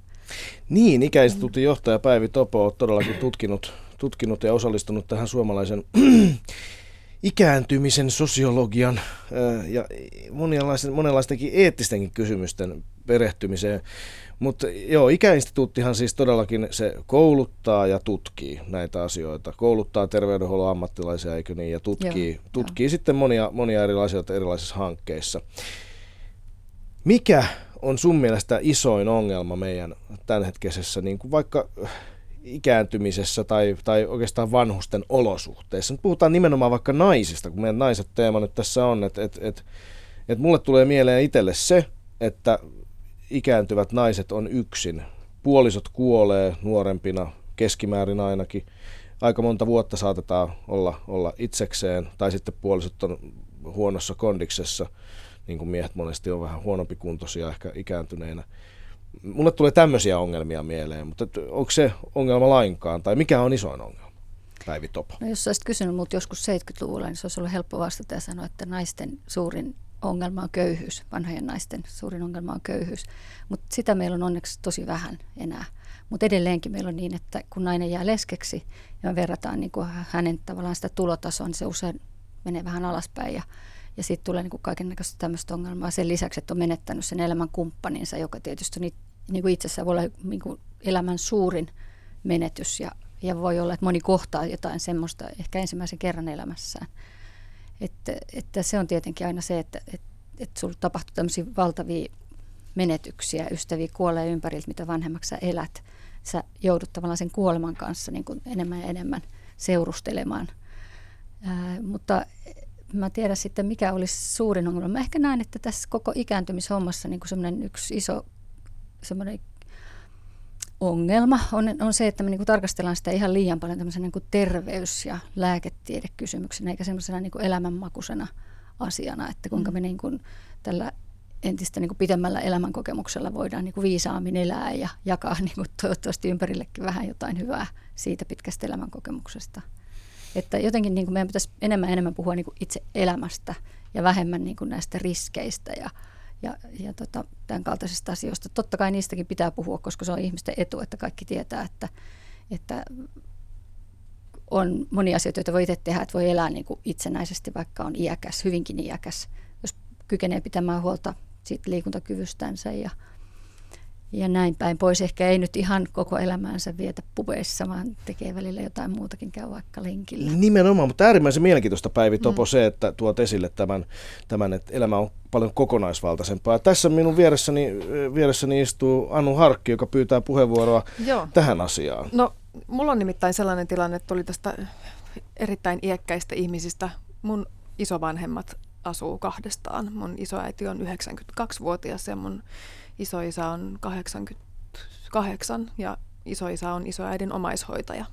Speaker 2: Niin, ikäinstituutin johtaja Päivi Topo on todellakin tutkinut, tutkinut ja osallistunut tähän suomalaisen *clears throat* ikääntymisen sosiologian ja monenlaisten, monenlaistenkin eettistenkin kysymysten perehtymiseen. Mutta joo, ikäinstituuttihan siis todellakin se kouluttaa ja tutkii näitä asioita. Kouluttaa terveydenhuollon ammattilaisia, eikö niin, ja tutkii, joo, tutkii joo. sitten monia, monia erilaisia erilaisissa hankkeissa. Mikä on sun mielestä isoin ongelma meidän tämänhetkisessä, niin kuin vaikka ikääntymisessä tai, tai oikeastaan vanhusten olosuhteissa. Nyt puhutaan nimenomaan vaikka naisista, kun meidän naiset teema nyt tässä on, että et, et, et mulle tulee mieleen itselle se, että ikääntyvät naiset on yksin. Puolisot kuolee nuorempina, keskimäärin ainakin. Aika monta vuotta saatetaan olla, olla itsekseen, tai sitten puolisot on huonossa kondiksessa, niin kuin miehet monesti on vähän huonompi kuntoisia ehkä ikääntyneinä. Mulle tulee tämmöisiä ongelmia mieleen, mutta onko se ongelma lainkaan, tai mikä on isoin ongelma? Päivi Topo.
Speaker 5: No jos olisit kysynyt minulta joskus 70-luvulla, niin se olisi ollut helppo vastata ja sanoa, että naisten suurin ongelma on köyhyys, vanhojen naisten suurin ongelma on köyhyys. Mutta sitä meillä on onneksi tosi vähän enää. Mutta edelleenkin meillä on niin, että kun nainen jää leskeksi ja me verrataan niin kuin hänen tavallaan sitä tulotasoa, niin se usein menee vähän alaspäin ja, ja sitten tulee niin kaiken näköistä tämmöistä ongelmaa sen lisäksi, että on menettänyt sen elämän kumppaninsa, joka tietysti niin, niin kuin itsessään voi olla niin kuin elämän suurin menetys ja, ja voi olla, että moni kohtaa jotain semmoista ehkä ensimmäisen kerran elämässään. Että, että se on tietenkin aina se, että, että, että sulla tapahtuu tämmöisiä valtavia menetyksiä, ystäviä kuolee ympäriltä, mitä vanhemmaksi sä elät. Sä joudut tavallaan sen kuoleman kanssa niin kuin enemmän ja enemmän seurustelemaan. Ää, mutta mä tiedän sitten, mikä olisi suurin ongelma. Mä ehkä näen, että tässä koko ikääntymishommassa niin kuin semmoinen yksi iso semmoinen ongelma on, on se, että me niin kuin tarkastellaan sitä ihan liian paljon tämmöisen niin kuin terveys- ja lääketiedekysymyksenä, eikä semmoisena niin kuin elämänmakuisena asiana, että kuinka me mm. niin kuin tällä entistä niin kuin pitemmällä elämänkokemuksella voidaan niin kuin viisaammin elää ja jakaa niin kuin toivottavasti ympärillekin vähän jotain hyvää siitä pitkästä elämänkokemuksesta. Että jotenkin niin kuin meidän pitäisi enemmän enemmän puhua niin kuin itse elämästä ja vähemmän niin kuin näistä riskeistä ja, ja, ja tota, tämän kaltaisista asioista. Totta kai niistäkin pitää puhua, koska se on ihmisten etu, että kaikki tietää, että, että on monia asioita, joita voi itse tehdä, että voi elää niin kuin itsenäisesti, vaikka on iäkäs, hyvinkin iäkäs, jos kykenee pitämään huolta siitä liikuntakyvystänsä ja, ja näin päin pois. Ehkä ei nyt ihan koko elämäänsä vietä pubeissa, vaan tekee välillä jotain muutakin, käy vaikka lenkillä.
Speaker 2: Nimenomaan, mutta äärimmäisen mielenkiintoista Päivi Topo mm. se, että tuot esille tämän, tämän, että elämä on paljon kokonaisvaltaisempaa. Tässä minun vieressäni, vieressäni istuu Anu Harkki, joka pyytää puheenvuoroa Joo. tähän asiaan.
Speaker 4: No, mulla on nimittäin sellainen tilanne, että tuli tästä erittäin iäkkäistä ihmisistä. Mun isovanhemmat asuu kahdestaan. Mun isoäiti on 92-vuotias ja mun isoisä on 88 ja isoisä on isoäidin omaishoitaja.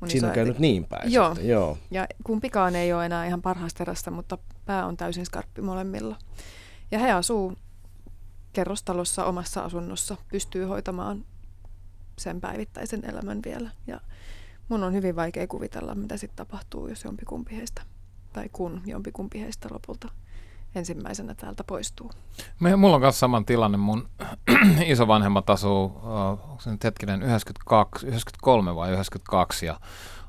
Speaker 2: Mun Siinä on käynyt niin päin
Speaker 4: Joo.
Speaker 2: Sitten, joo.
Speaker 4: Ja kumpikaan ei ole enää ihan parhaasta terästä, mutta pää on täysin skarppi molemmilla. Ja he asuu kerrostalossa omassa asunnossa, pystyy hoitamaan sen päivittäisen elämän vielä. Ja mun on hyvin vaikea kuvitella, mitä sitten tapahtuu, jos jompikumpi heistä, tai kun jompikumpi heistä lopulta ensimmäisenä täältä poistuu.
Speaker 3: Me, mulla on myös saman tilanne. Mun *clears throat* isovanhemmat asuu, uh, onko se nyt hetkinen, 92, 93 vai 92 ja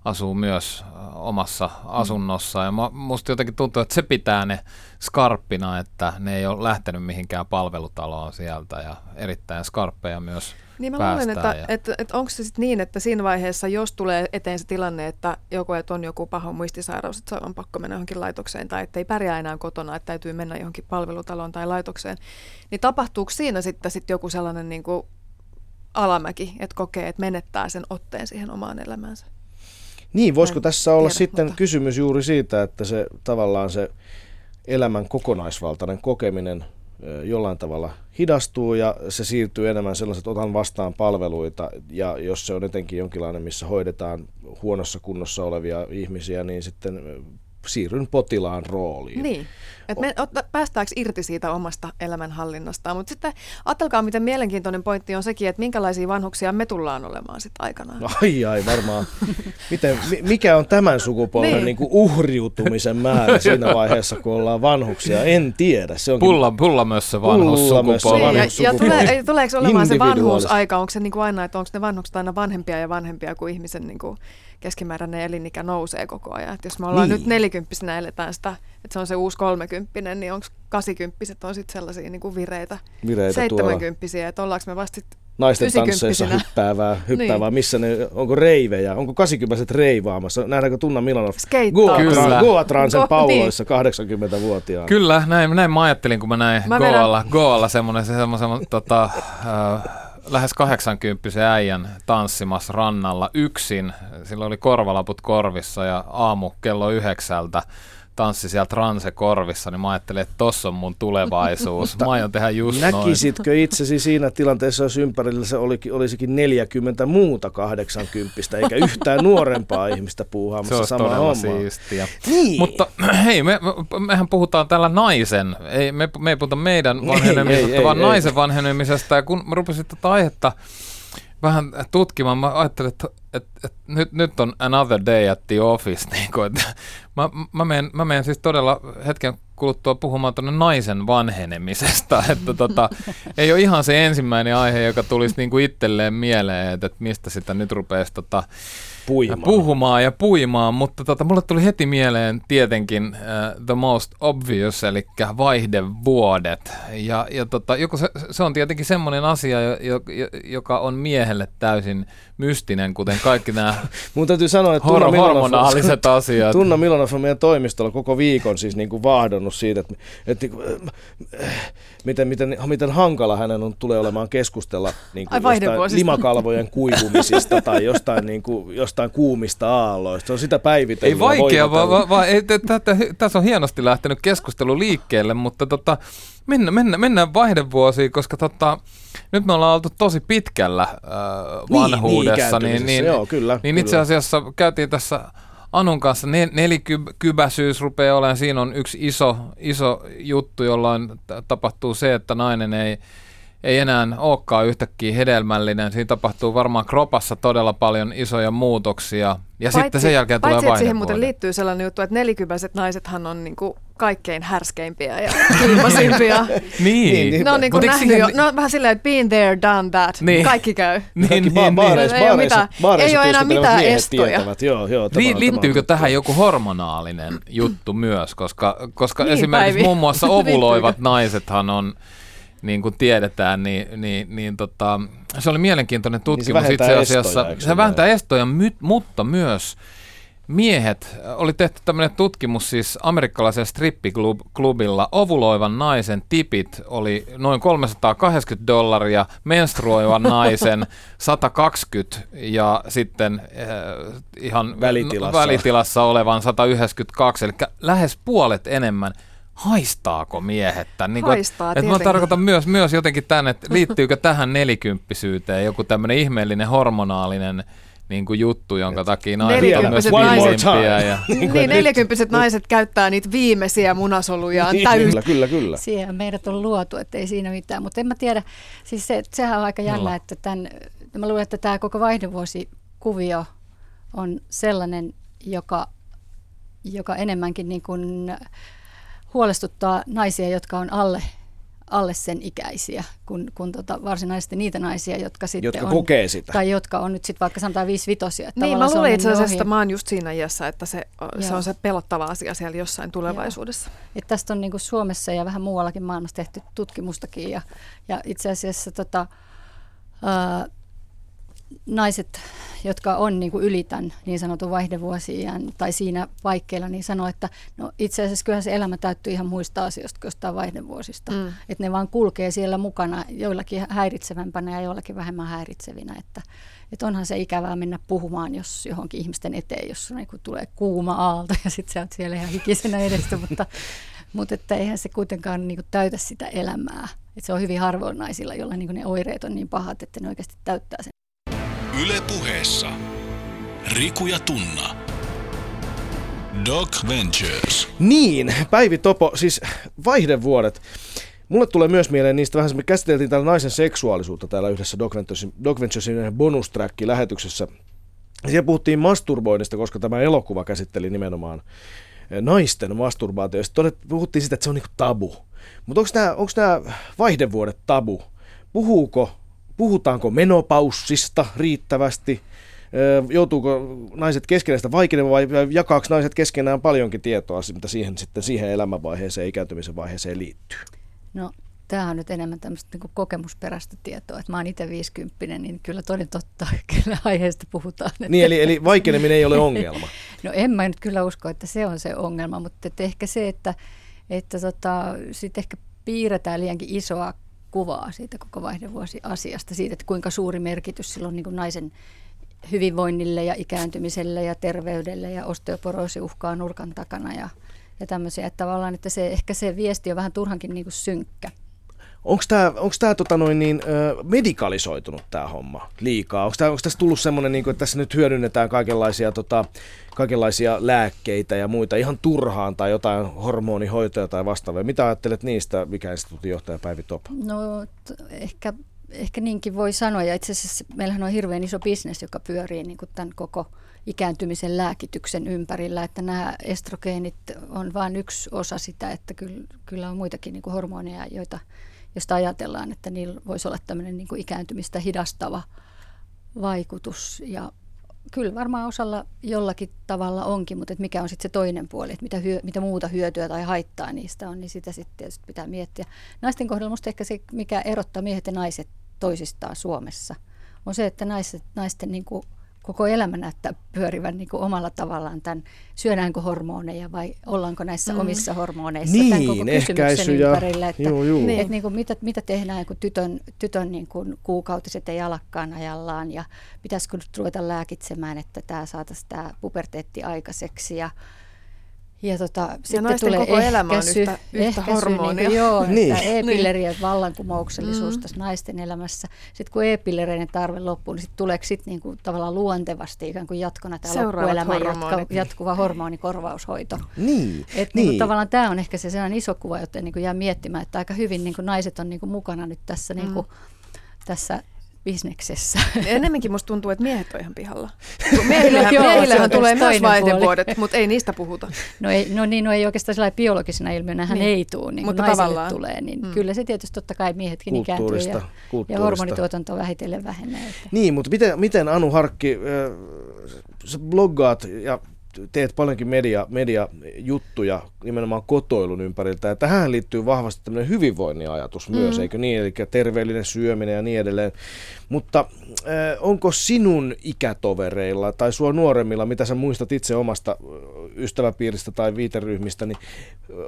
Speaker 3: asuu myös uh, omassa asunnossa. Ja musta jotenkin tuntuu, että se pitää ne skarppina, että ne ei ole lähtenyt mihinkään palvelutaloon sieltä ja erittäin skarppeja myös
Speaker 4: niin mä luulen, että, ja... että, että onko se sitten niin, että siinä vaiheessa, jos tulee eteen se tilanne, että joku että on joku paha muistisairaus, että on pakko mennä johonkin laitokseen tai että ei pärjää enää kotona, että täytyy mennä johonkin palvelutaloon tai laitokseen, niin tapahtuuko siinä sitten sit joku sellainen niin kuin alamäki, että kokee, että menettää sen otteen siihen omaan elämäänsä?
Speaker 2: Niin, voisiko tässä olla tiedä, sitten mutta... kysymys juuri siitä, että se tavallaan se elämän kokonaisvaltainen kokeminen – jollain tavalla hidastuu ja se siirtyy enemmän sellaiset, että otan vastaan palveluita. Ja jos se on etenkin jonkinlainen, missä hoidetaan huonossa kunnossa olevia ihmisiä, niin sitten siirryn potilaan rooliin.
Speaker 4: Niin, että me otta, päästäänkö irti siitä omasta elämänhallinnastaan, mutta sitten ajatelkaa, miten mielenkiintoinen pointti on sekin, että minkälaisia vanhuksia me tullaan olemaan sitten aikanaan.
Speaker 2: Ai ai, varmaan. Miten, mikä on tämän sukupolven niin. Niin kuin uhriutumisen määrä siinä vaiheessa, kun ollaan vanhuksia? En tiedä. Se onkin...
Speaker 3: pulla, pulla myös se vanhussukupolvi.
Speaker 4: Niin, ja, ja tulee, tuleeko olemaan se vanhuusaika, onko se niin kuin aina, että onko ne vanhukset aina vanhempia ja vanhempia kuin ihmisen niin kuin keskimääräinen elinikä nousee koko ajan. Et jos me ollaan
Speaker 2: Niin.
Speaker 4: nyt nelikymppisenä eletään sitä, että se on se uusi kolmekymppinen, niin onko kasikymppiset on sitten sellaisia niin kuin vireitä,
Speaker 2: Vireitä
Speaker 4: seitsemänkymppisiä, että ollaanko me vasta
Speaker 2: naisten tansseissa hyppäävää, *laughs* hyppäävää
Speaker 4: Niin.
Speaker 2: missä ne, onko reivejä, onko 80 reivaamassa, nähdäänkö Tunna Milanov.
Speaker 3: Kyllä.
Speaker 2: Goatransen
Speaker 4: Go-
Speaker 2: pauloissa 80-vuotiaana?
Speaker 3: Kyllä, näin, näin mä ajattelin, kun mä näin
Speaker 4: Mä
Speaker 3: Goalla, Goalla semmoinen, semmoisen tota, *laughs* äh, lähes 80 äijän tanssimassa rannalla yksin. Sillä oli korvalaput korvissa ja aamu kello yhdeksältä tanssi sieltä ranse korvissa, niin mä ajattelin, että tossa on mun tulevaisuus. *laughs* Mä aion tehdä just noin.
Speaker 2: Näkisitkö itsesi siinä tilanteessa, jos ympärillä se olikin, olisikin 40 muuta 80, eikä *laughs* yhtään nuorempaa ihmistä puuhaamassa samaa hommaa?
Speaker 3: siistiä.
Speaker 2: Niin.
Speaker 3: Mutta *clears throat* hei, me, mehän puhutaan täällä naisen, ei, me, me ei puhuta meidän vanhenemisesta,
Speaker 2: ei, ei,
Speaker 3: vaan
Speaker 2: ei.
Speaker 3: naisen vanhenemisesta. Ja kun mä rupesin tätä aihetta vähän tutkimaan, mä ajattelin, että, että, että nyt, nyt on another day at the office. *laughs* Niin kuin, että mä, mä, menen, mä menen siis todella hetken kuluttua puhumaan tuonne naisen vanhenemisesta, *laughs* että tota, ei ole ihan se ensimmäinen aihe, joka tulisi niin kuin itselleen mieleen, että, että mistä sitä nyt rupeaisi tota,
Speaker 2: Puimaan.
Speaker 3: puhumaan ja puimaan, mutta tota, mulle tuli heti mieleen tietenkin uh, the most obvious, eli vaihdevuodet. Ja, ja tota, joku se, se on tietenkin semmoinen asia, jo, jo, jo- joka on miehelle täysin mystinen, kuten kaikki nämä *laughs*
Speaker 2: Mun täytyy sanoa, että
Speaker 3: hor-
Speaker 2: Tunna Milanov,
Speaker 3: hormonaaliset *laughs* asiat.
Speaker 2: Tunna Milanov on meidän toimistolla koko viikon siis niin kuin vaahdonnut siitä, että, että niin kuin, äh, miten, miten, miten hankala hänen on, tulee olemaan keskustella niin
Speaker 4: Ai
Speaker 2: kuin jostain
Speaker 4: vaihdevuosista.
Speaker 2: limakalvojen *laughs* kuivumisista tai jostain, niin kuin, jostain kuumista aalloista. Se on sitä päivitellyt.
Speaker 3: Ei vaikea, vaan va, va, ei, tässä on hienosti lähtenyt keskustelu liikkeelle, mutta tota, mennä, mennä, mennään vaihdevuosiin, koska tota, nyt me ollaan oltu tosi pitkällä äh, vanhuudessa, niin, niin,
Speaker 2: joo, kyllä,
Speaker 3: niin
Speaker 2: kyllä.
Speaker 3: itse asiassa käytiin tässä Anun kanssa ne, nelikybäsyys rupeaa olemaan, siinä on yksi iso, iso juttu, jolloin tapahtuu se, että nainen ei, ei enää olekaan yhtäkkiä hedelmällinen. Siinä tapahtuu varmaan kropassa todella paljon isoja muutoksia. Ja sitten sen jälkeen tulee
Speaker 4: paitsi, että siihen muuten liittyy sellainen juttu, että nelikypäiset naisethan on niinku kaikkein härskeimpiä ja kylmäsimpiä. *laughs*
Speaker 3: Niin.
Speaker 2: Niin,
Speaker 4: ne on niinku nähnyt
Speaker 3: siihen-
Speaker 4: jo, no vähän silleen, että been there, done that.
Speaker 3: Niin.
Speaker 4: Kaikki käy. *laughs*
Speaker 3: Niin,
Speaker 2: Kaikki
Speaker 3: niin,
Speaker 2: ba-
Speaker 3: niin.
Speaker 2: baareissa,
Speaker 4: Ei ole
Speaker 2: baareissa,
Speaker 4: mitään-
Speaker 2: baareissa
Speaker 4: ei ole enää mitään estoja.
Speaker 2: Tietävät. Joo, joo, tämä
Speaker 3: Li-
Speaker 2: on-
Speaker 3: liittyykö
Speaker 2: tämä on
Speaker 3: tähän joku hormonaalinen juttu myös, koska, koska
Speaker 4: Niin,
Speaker 3: esimerkiksi
Speaker 4: Päivi.
Speaker 3: muun muassa *laughs* ovuloivat naisethan on, niin kuin tiedetään, niin, niin, niin tota, se oli mielenkiintoinen tutkimus
Speaker 2: Niin vähentää
Speaker 3: itse asiassa.
Speaker 2: estoja,
Speaker 3: se
Speaker 2: se
Speaker 3: vähentää estoja, my, mutta myös miehet, oli tehty tämmöinen tutkimus siis amerikkalaisella strippiklubilla, ovuloivan naisen tipit oli noin 380 dollaria, menstruoivan *laughs* naisen 120 ja sitten äh, ihan
Speaker 2: Välitilassa.
Speaker 3: välitilassa olevan 192, eli lähes puolet enemmän. Haistaako miehet tämän? Niin
Speaker 4: Haistaa,
Speaker 3: että mä
Speaker 4: tietenkin.
Speaker 3: tarkoitan myös, myös jotenkin tämän, että liittyykö tähän nelikymppisyyteen joku tämmöinen ihmeellinen hormonaalinen niin kuin juttu, jonka takia naiset on myös
Speaker 4: naiset-.
Speaker 3: Ja,
Speaker 4: Niin, niin neljäkymppiset naiset käyttää niitä viimeisiä munasolujaan
Speaker 2: Niin,
Speaker 4: täysin.
Speaker 2: Kyllä, kyllä, kyllä.
Speaker 5: Siihen meidät on luotu, että ei siinä mitään. Mutta en mä tiedä, siis se, sehän on aika jännä, että tämän, mä luulen, että tämä koko vaihdevuosikuvio on sellainen, joka, joka enemmänkin niin kuin huolestuttaa naisia, jotka on alle, alle sen ikäisiä, kun, kun tota, varsinaisesti niitä naisia, jotka sitten
Speaker 2: Jotka
Speaker 5: on,
Speaker 2: kokee sitä.
Speaker 5: tai jotka on nyt sitten vaikka sanotaan viisivitosia. että
Speaker 4: Niin, mä
Speaker 5: se on
Speaker 4: luulen itse asiassa, että mä oon just siinä iässä, että se, se on se pelottava asia siellä jossain tulevaisuudessa.
Speaker 5: Et tästä on niinku Suomessa ja vähän muuallakin maailmassa tehty tutkimustakin. Ja, ja itse asiassa tota, ää, naiset, jotka on niinku yli tämän niin sanotun vaihdevuosiin tai siinä paikkeilla, niin sanoo, että no itse asiassa kyllähän se elämä täyttyy ihan muista asioista kuin jostain vaihdevuosista.
Speaker 4: Mm.
Speaker 5: Että ne vaan kulkee siellä mukana joillakin häiritsevämpänä ja joillakin vähemmän häiritsevinä. Että, että onhan se ikävää mennä puhumaan, jos johonkin ihmisten eteen, jos niin tulee kuuma aalto ja sitten sä oot siellä ihan hikisenä edestä, *laughs* mutta, mutta että eihän se kuitenkaan niin kuin täytä sitä elämää. Että se on hyvin harvoin naisilla, joilla niin kuin ne oireet on niin pahat, että ne oikeasti täyttää sen.
Speaker 1: Yle puheessa. Riku ja Tunna. Doc Ventures.
Speaker 2: Niin, Päivi Topo, siis vaihdevuodet. Mulle tulee myös mieleen niistä vähän, me käsiteltiin täällä naisen seksuaalisuutta täällä yhdessä Doc Venturesin, Doc Venturesin bonus lähetyksessä. Siellä puhuttiin masturboinnista, koska tämä elokuva käsitteli nimenomaan eh, naisten masturbaatio. Sitten puhuttiin siitä, että se on niinku tabu. Mutta onko nämä vaihdevuodet tabu? Puhuuko, puhutaanko menopaussista riittävästi? Joutuuko naiset keskenään sitä vaikenemaan vai jakaako naiset keskenään paljonkin tietoa, mitä siihen, sitten siihen elämänvaiheeseen, ikääntymisen vaiheeseen liittyy?
Speaker 5: No tämä on nyt enemmän tämmöistä niin kokemusperäistä tietoa. Että mä oon itse 50, niin kyllä toden totta, *laughs* kyllä aiheesta puhutaan. Että...
Speaker 2: Niin, eli, eli vaikeneminen ei ole ongelma. *laughs*
Speaker 5: no en mä nyt kyllä usko, että se on se ongelma, mutta ehkä se, että, että tota, sitten ehkä piirretään liiankin isoa kuvaa siitä koko vaihdevuosi-asiasta, siitä, että kuinka suuri merkitys sillä on niin naisen hyvinvoinnille ja ikääntymiselle ja terveydelle ja osteoporoosi uhkaa nurkan takana ja, ja tämmöisiä. Että tavallaan, että se, ehkä se viesti on vähän turhankin niin kuin synkkä.
Speaker 2: Onko tämä tota noin, niin, medikalisoitunut tämä homma liikaa? Onko tässä tullut semmoinen, niin että tässä nyt hyödynnetään kaikenlaisia, tota, kaikenlaisia lääkkeitä ja muita ihan turhaan tai jotain hormonihoitoja tai vastaavia? Mitä ajattelet niistä, mikä instituutin johtaja Päivi Top?
Speaker 5: No ehkä, ehkä niinkin voi sanoa. Ja itse asiassa meillähän on hirveän iso bisnes, joka pyörii niin kuin tämän koko ikääntymisen lääkityksen ympärillä, että nämä estrogeenit on vain yksi osa sitä, että kyllä, kyllä on muitakin niin kuin hormoneja, joita josta ajatellaan, että niillä voisi olla tämmöinen niin kuin ikääntymistä hidastava vaikutus. Ja kyllä varmaan osalla jollakin tavalla onkin, mutta että mikä on sitten se toinen puoli, että mitä, hyö, mitä muuta hyötyä tai haittaa niistä on, niin sitä sitten tietysti pitää miettiä. Naisten kohdalla minusta ehkä se, mikä erottaa miehet ja naiset toisistaan Suomessa, on se, että naiset, naisten niin kuin koko elämä näyttää pyörivän niin kuin omalla tavallaan tämän, syödäänkö hormoneja vai ollaanko näissä mm. omissa hormoneissa
Speaker 2: niin,
Speaker 5: tämän koko kysymyksen
Speaker 2: ja,
Speaker 5: ympärillä, että,
Speaker 2: juu, juu.
Speaker 5: Että niin kuin mitä, mitä tehdään, kun tytön, tytön niin kuin kuukautiset ei alakkaan ajallaan ja pitäisikö nyt ruveta lääkitsemään, että tämä saataisiin tämä puberteetti aikaiseksi ja
Speaker 4: ja, tota, ja sitten tulee koko elämä on yhtä, yhtä hormonia.
Speaker 5: Niin joo, *laughs* niin. e-pillerien vallankumouksellisuus mm. tässä naisten elämässä. Sitten kun e-pillereiden tarve loppuu, niin sitten tuleeko sitten niinku tavallaan luontevasti ikään kuin jatkona tämä loppuelämän jatka, jatkuva hormonikorvaushoito.
Speaker 2: Niin.
Speaker 5: Et niin. Niinku, tavallaan tämä on ehkä se sellainen iso kuva, joten niinku jää miettimään, että aika hyvin niinku naiset on niinku mukana nyt tässä, mm. niinku, tässä bisneksessä.
Speaker 4: Enemmänkin musta tuntuu, että miehet on ihan pihalla. *laughs* Miehillähän, Joo, miehillähän tulee myös vaihdevuodet, mutta ei niistä puhuta.
Speaker 5: No, ei, no niin, no ei oikeastaan sillä biologisena ilmiönä hän niin. ei tule, niin mutta tavallaan. tulee. Niin mm. Kyllä se tietysti totta kai miehetkin ikääntyy ja, ja hormonituotanto vähitellen vähenee. Että.
Speaker 2: Niin, mutta miten, miten Anu Harkki, äh, sä bloggaat ja teet paljonkin media, mediajuttuja nimenomaan kotoilun ympäriltä. Ja tähän liittyy vahvasti tämmöinen hyvinvoinnin ajatus myös, mm. eikö niin? Eli terveellinen syöminen ja niin edelleen. Mutta äh, onko sinun ikätovereilla tai sua nuoremmilla, mitä sä muistat itse omasta ystäväpiiristä tai viiteryhmistä, niin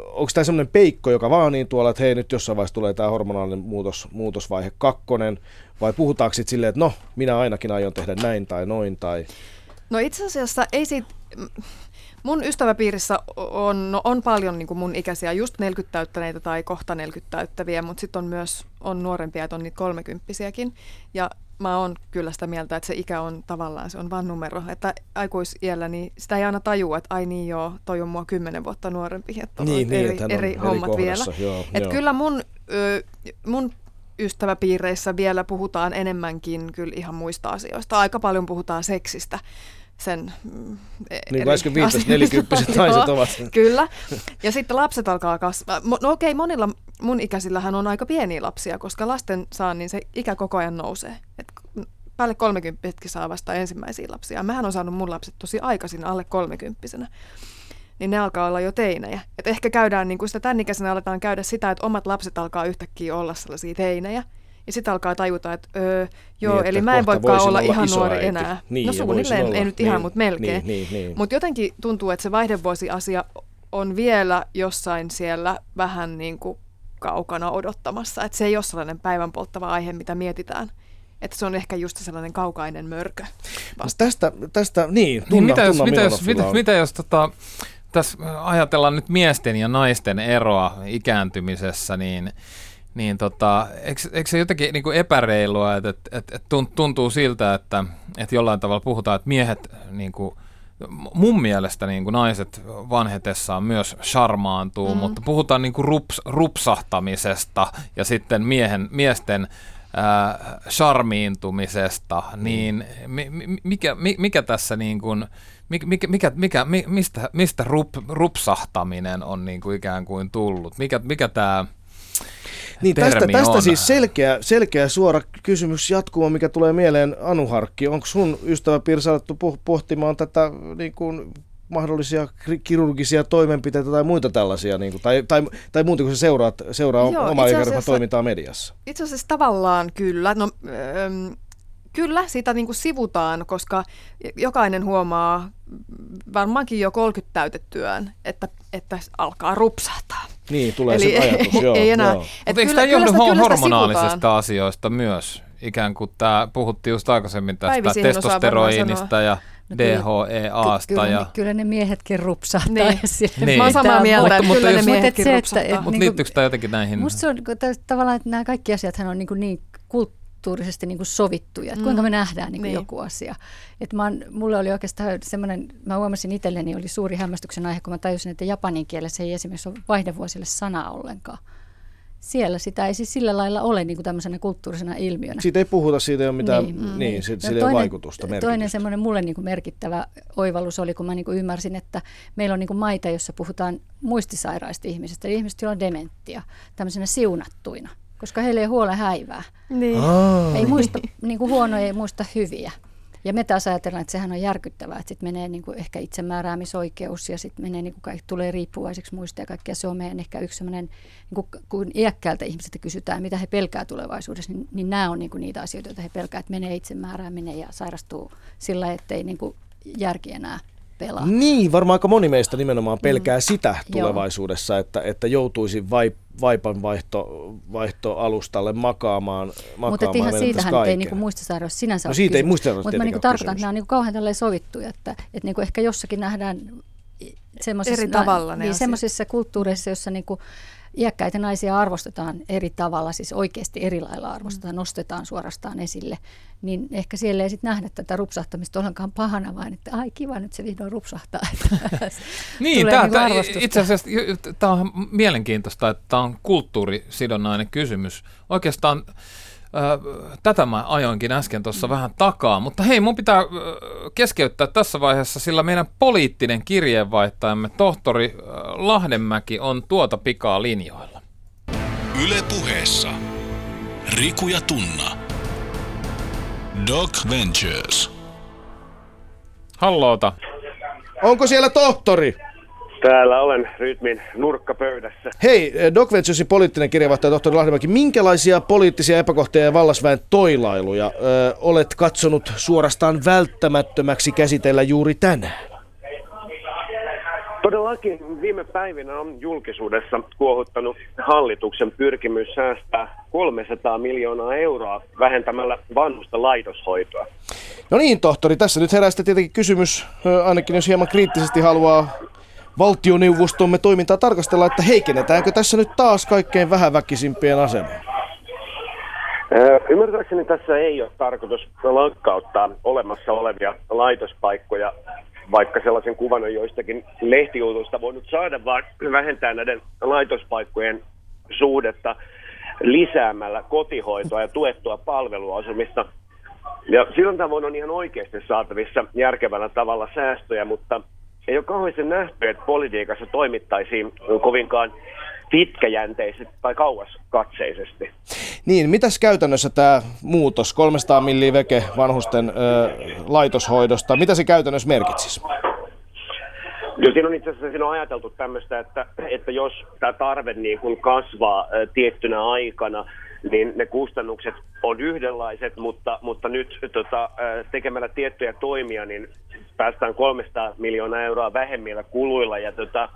Speaker 2: onko tämä semmoinen peikko, joka vaan niin tuolla, että hei nyt jossain vaiheessa tulee tämä hormonaalinen muutos, muutosvaihe kakkonen, vai puhutaanko sitten silleen, että no, minä ainakin aion tehdä näin tai noin tai...
Speaker 4: No itse asiassa ei siitä, mun ystäväpiirissä on, no on paljon niin kuin mun ikäisiä, just 40 täyttäneitä tai kohta 40 täyttäviä, mutta sitten on myös on nuorempia, että on niitä kolmekymppisiäkin. Ja mä oon kyllä sitä mieltä, että se ikä on tavallaan, se on vain numero. Että aikuisiellä, niin sitä ei aina tajua, että ai niin joo, toi on mua kymmenen vuotta nuorempi, että on niin, eri, niin, eri hommat eri vielä. Joo, Et joo. kyllä mun, ö, mun ystäväpiireissä vielä puhutaan enemmänkin kyllä ihan muista asioista. Aika paljon puhutaan seksistä sen...
Speaker 2: Niin kuin äsken viittasit, nelikymppiset naiset ovat. *laughs*
Speaker 4: Kyllä. Ja sitten lapset alkaa kasvaa. No okei, monilla mun ikäisillähän on aika pieniä lapsia, koska lasten saa, niin se ikä koko ajan nousee. Et päälle kolmekymppisetkin saa vasta ensimmäisiä lapsia. Mähän on saanut mun lapset tosi aikaisin, alle kolmekymppisenä. Niin ne alkaa olla jo teinejä. Et ehkä käydään, niin kuin sitä tämän ikäisenä aletaan käydä sitä, että omat lapset alkaa yhtäkkiä olla sellaisia teinejä. Ja sitten alkaa tajuta, että öö, joo, niin, eli mä en voikaan olla, olla ihan nuori äiti. enää. Niin, no suunnilleen, ei nyt ihan, niin, mutta melkein. Niin, niin, niin. Mutta jotenkin tuntuu, että se vaihdevuosi-asia on vielä jossain siellä vähän niin kuin kaukana odottamassa. Että se ei ole sellainen päivän polttava aihe, mitä mietitään. Että se on ehkä just sellainen kaukainen mörkö.
Speaker 2: No tästä, tästä, niin,
Speaker 3: tunna, niin mitä jos, mitä jos, mitä, mitä jos tota, tässä ajatellaan nyt miesten ja naisten eroa ikääntymisessä, niin niin tota, eikö, eikö se jotenkin niin kuin epäreilua, että, että, että tuntuu siltä, että, että jollain tavalla puhutaan, että miehet, niin kuin, mun mielestä niin kuin naiset vanhetessaan myös charmaantuu, mm. mutta puhutaan niin kuin rups, rupsahtamisesta ja sitten miehen, miesten äh, charmiintumisesta, mm. niin mikä, mikä tässä niin kuin, mikä, mikä, mikä, mistä, mistä rup, rupsahtaminen on niin kuin ikään kuin tullut? Mikä, mikä tämä
Speaker 2: Niin tästä,
Speaker 3: termi
Speaker 2: tästä
Speaker 3: on.
Speaker 2: siis selkeä, selkeä suora kysymys jatkuma, mikä tulee mieleen Anu Harkki. Onko sun ystäväpiirissä alettu poh- pohtimaan tätä niin kuin, mahdollisia kirurgisia toimenpiteitä tai muita tällaisia, niin kuin, tai, tai, tai muuten kuin se seuraat, seuraa
Speaker 4: Joo,
Speaker 2: omaa toimintaa mediassa?
Speaker 4: Itse asiassa tavallaan kyllä. No, ähm, kyllä sitä niin kuin sivutaan, koska jokainen huomaa varmaankin jo 30 täytettyään, että, että alkaa rupsahtaa.
Speaker 2: Niin, tulee se ajatus. *laughs* Joo,
Speaker 4: ei enää.
Speaker 2: joo.
Speaker 3: Mutta eikö
Speaker 4: kyllä-
Speaker 3: tämä
Speaker 4: kyllä
Speaker 3: johdu hormonaalisista
Speaker 4: sivutaan.
Speaker 3: asioista myös? Ikään kuin tämä, puhuttiin just aikaisemmin tästä
Speaker 4: Päivi
Speaker 3: testosteroinista ja
Speaker 5: No
Speaker 3: DHEAsta.
Speaker 5: Kyllä,
Speaker 3: ja...
Speaker 5: ne, kyllä ne miehetkin rupsahtaa.
Speaker 4: Niin.
Speaker 3: Niin. Mä oon
Speaker 4: samaa mieltä,
Speaker 3: Mutta-
Speaker 4: että
Speaker 3: mutta
Speaker 4: kyllä
Speaker 3: jos-
Speaker 4: ne miehetkin
Speaker 5: se, että-
Speaker 4: rupsahtaa.
Speaker 3: Mutta
Speaker 5: niin kuin-
Speaker 3: liittyykö tämä jotenkin näihin?
Speaker 5: Musta se on niinku tavallaan, että nämä kaikki asiat on niin, kuin niin kulttuurisesti niin kuin sovittuja, että kuinka me nähdään niin kuin
Speaker 4: Niin.
Speaker 5: joku asia. Et mä oon, mulle oli oikeastaan semmoinen, mä huomasin itselleni, oli suuri hämmästyksen aihe, kun mä tajusin, että japanin kielessä ei esimerkiksi ole vaihdevuosille sana ollenkaan. Siellä sitä ei siis sillä lailla ole niin kuin tämmöisenä kulttuurisena ilmiönä.
Speaker 2: Siitä ei puhuta, siitä ei ole mitään,
Speaker 5: Niin.
Speaker 2: niin, niin se,
Speaker 5: No
Speaker 2: ole vaikutusta,
Speaker 5: Toinen
Speaker 2: merkitystä.
Speaker 5: semmoinen mulle niin kuin merkittävä oivallus oli, kun mä niin kuin ymmärsin, että meillä on niin kuin maita, jossa puhutaan muistisairaista ihmisistä, eli ihmisistä, joilla on dementtia, tämmöisenä siunattuina, koska heillä ei ole huolen häivää.
Speaker 4: Niin.
Speaker 2: Aa,
Speaker 5: Ei muista niin kuin huonoja, ei muista hyviä. Ja me taas ajatellaan, että sehän on järkyttävää, että sitten menee niin kuin ehkä itsemääräämisoikeus ja sitten menee niin kuin kaikki, tulee riippuvaiseksi muista ja kaikkea. Se on meidän ehkä yksi sellainen, niin kuin, kun iäkkäältä ihmisiltä kysytään, mitä he pelkää tulevaisuudessa, niin, niin nämä on niin kuin niitä asioita, joita he pelkää, että menee itsemäärääminen ja sairastuu sillä, ettei niin kuin järki enää pelaa.
Speaker 2: Niin, varmaan aika moni meistä nimenomaan pelkää mm. sitä
Speaker 5: Joo.
Speaker 2: tulevaisuudessa, että, että joutuisi vai, vaipan vaihto, vaihtoalustalle makaamaan, makaamaan
Speaker 5: Mutta ihan siitähän ei niinku muistisairaus sinänsä
Speaker 2: No
Speaker 5: ole
Speaker 2: siitä ei
Speaker 5: kysymys.
Speaker 2: muistisairaus
Speaker 5: Mutta mä niinku tarkoitan, että nämä on niinku kauhean tälleen sovittu, että, että niinku ehkä jossakin nähdään semmoisissa,
Speaker 4: Eri tavalla ne
Speaker 5: niin, semmoisissa kulttuureissa, jossa niinku iäkkäitä naisia arvostetaan eri tavalla, siis oikeasti eri lailla arvostetaan, nostetaan suorastaan esille, niin ehkä siellä ei sitten nähdä tätä rupsahtamista ollenkaan pahana, vaan että ai kiva, nyt se vihdoin rupsahtaa. *laughs*
Speaker 3: Niin, tää,
Speaker 5: niinku
Speaker 3: tää,
Speaker 5: arvostusta.
Speaker 3: itse asiassa tämä on mielenkiintoista, että tämä on kulttuurisidonnainen kysymys. Oikeastaan tätä mä ajoinkin äsken tuossa
Speaker 5: Mm.
Speaker 3: vähän takaa, mutta hei, mun pitää äh, keskeyttää tässä vaiheessa, sillä meidän poliittinen kirjeenvaihtajamme tohtori äh, Lahdenmäki on tuota pikaa linjoilla.
Speaker 1: Yle puheessa. Riku ja Tunna. Doc Ventures.
Speaker 3: Halloota.
Speaker 2: Onko siellä tohtori?
Speaker 6: Täällä olen rytmin nurkkapöydässä.
Speaker 2: Hei, eh, Doc Venturesin poliittinen kirjavaihtaja tohtori Lahdenmäki, minkälaisia poliittisia epäkohtia ja vallasväen toilailuja ö, olet katsonut suorastaan välttämättömäksi käsitellä juuri tänään?
Speaker 6: Todellakin viime päivinä on julkisuudessa kuohuttanut hallituksen pyrkimys säästää 300 miljoonaa euroa vähentämällä vanhusta laitoshoitoa.
Speaker 2: No niin, tohtori, tässä nyt herää sitten tietenkin kysymys, ö, ainakin jos hieman kriittisesti haluaa valtioneuvostomme toimintaa tarkastella, että heikennetäänkö tässä nyt taas kaikkein vähäväkisimpien asemaa?
Speaker 6: Ymmärtääkseni tässä ei ole tarkoitus lakkauttaa olemassa olevia laitospaikkoja, vaikka sellaisen kuvan on joistakin lehtijutuista voinut saada, vaan vähentää näiden laitospaikkojen suhdetta lisäämällä kotihoitoa ja tuettua palveluasumista. Ja sillä tavoin on ihan oikeasti saatavissa järkevällä tavalla säästöjä, mutta ei ole kauheasti nähty, että politiikassa toimittaisiin kovinkaan pitkäjänteisesti tai kauaskatseisesti.
Speaker 2: Niin, mitäs käytännössä tämä muutos, 300 milliä veke vanhusten ö, laitoshoidosta, mitä se käytännössä merkitsisi?
Speaker 6: Joo, siinä on itse asiassa siinä on ajateltu tämmöistä, että, että jos tämä tarve niin kuin kasvaa ä, tiettynä aikana, niin ne kustannukset on yhdenlaiset, mutta, mutta nyt tota, tekemällä tiettyjä toimia, niin päästään 300 miljoonaa euroa vähemmillä kuluilla. Ja tota,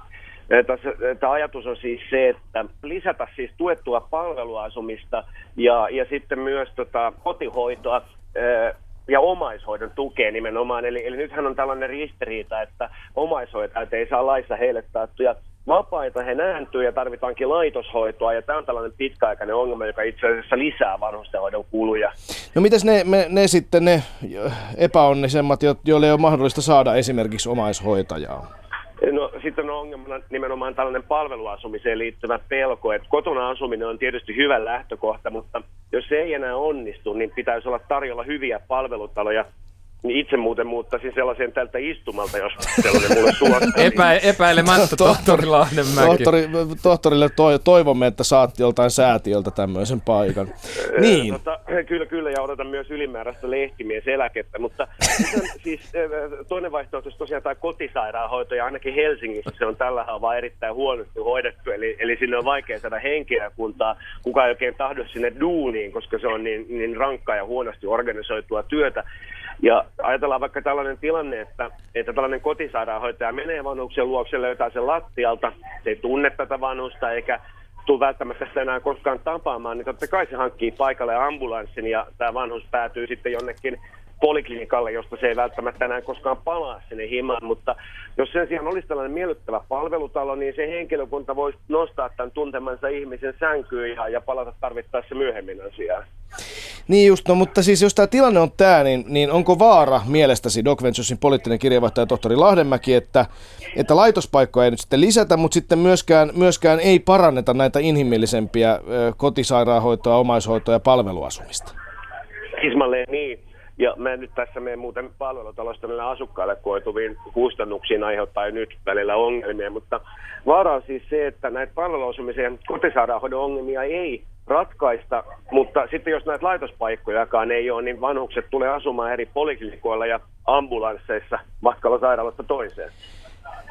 Speaker 6: tämä ajatus on siis se, että lisätä siis tuettua palveluasumista ja, ja sitten myös tota, kotihoitoa ja omaishoidon tukea nimenomaan. Eli, eli nythän on tällainen ristiriita, että omaishoitajat ei saa laissa heille taattuja vapaita, he nääntyy ja tarvitaankin laitoshoitoa, ja tämä on tällainen pitkäaikainen ongelma, joka itse asiassa lisää vanhustenhoidon kuluja.
Speaker 2: No mitäs ne, me, ne sitten ne epäonnisemmat, jo- joille ei ole mahdollista saada esimerkiksi omaishoitajaa?
Speaker 6: No sitten on ongelmana nimenomaan tällainen palveluasumiseen liittyvä pelko, että kotona asuminen on tietysti hyvä lähtökohta, mutta jos se ei enää onnistu, niin pitäisi olla tarjolla hyviä palvelutaloja, niin itse muuten muuttaisin sellaisen tältä istumalta, jos sellainen mulle suostaa. *laughs*
Speaker 3: Epä, epäilemättä tohtori Lahdenmäki.
Speaker 2: Tohtori, tohtorille to, toivomme, että saat joltain säätiöltä tämmöisen paikan. Niin.
Speaker 6: Tota, *clears throat* kyllä, kyllä, ja odotan myös ylimääräistä lehtimieseläkettä, mutta *laughs* siis toinen vaihtoehto on tosiaan tämä kotisairaanhoito, ja ainakin Helsingissä se on tällä haavaa erittäin huonosti hoidettu, eli, eli sinne on vaikea saada henkilökuntaa, kukaan ei oikein tahdo sinne duuniin, koska se on niin, niin rankkaa ja huonosti organisoitua työtä. Ja ajatellaan vaikka tällainen tilanne, että, että tällainen kotisairaanhoitaja menee vanhuksen luokse, löytää sen lattialta, se ei tunne tätä vanhusta eikä tule välttämättä sitä enää koskaan tapaamaan, niin totta kai se hankkii paikalle ambulanssin ja tämä vanhus päätyy sitten jonnekin poliklinikalle, josta se ei välttämättä enää koskaan palaa sinne himaan, mutta jos sen sijaan olisi tällainen miellyttävä palvelutalo, niin se henkilökunta voisi nostaa tämän tuntemansa ihmisen sänkyyn ja, ja palata tarvittaessa myöhemmin asiaan.
Speaker 2: Niin just, no, mutta siis jos tämä tilanne on tämä, niin, niin onko vaara mielestäsi Doc Venturesin poliittinen kirjeenvaihtaja tohtori Lahdenmäki, että, että laitospaikkoja ei nyt sitten lisätä, mutta sitten myöskään, myöskään ei paranneta näitä inhimillisempiä ö, kotisairaanhoitoa, omaishoitoa ja palveluasumista?
Speaker 6: Ismalleen niin. Ja mä nyt tässä menen muuten palvelutalosta meillä asukkaille koituviin kustannuksiin aiheuttaa nyt välillä ongelmia, mutta vaara on siis se, että näitä palveluasumisen kotisairaanhoidon ongelmia ei ratkaista, mutta sitten jos näitä laitospaikkojakaan ei ole, niin vanhukset tulee asumaan eri poliklinikoilla ja ambulansseissa matkalla sairaalasta toiseen.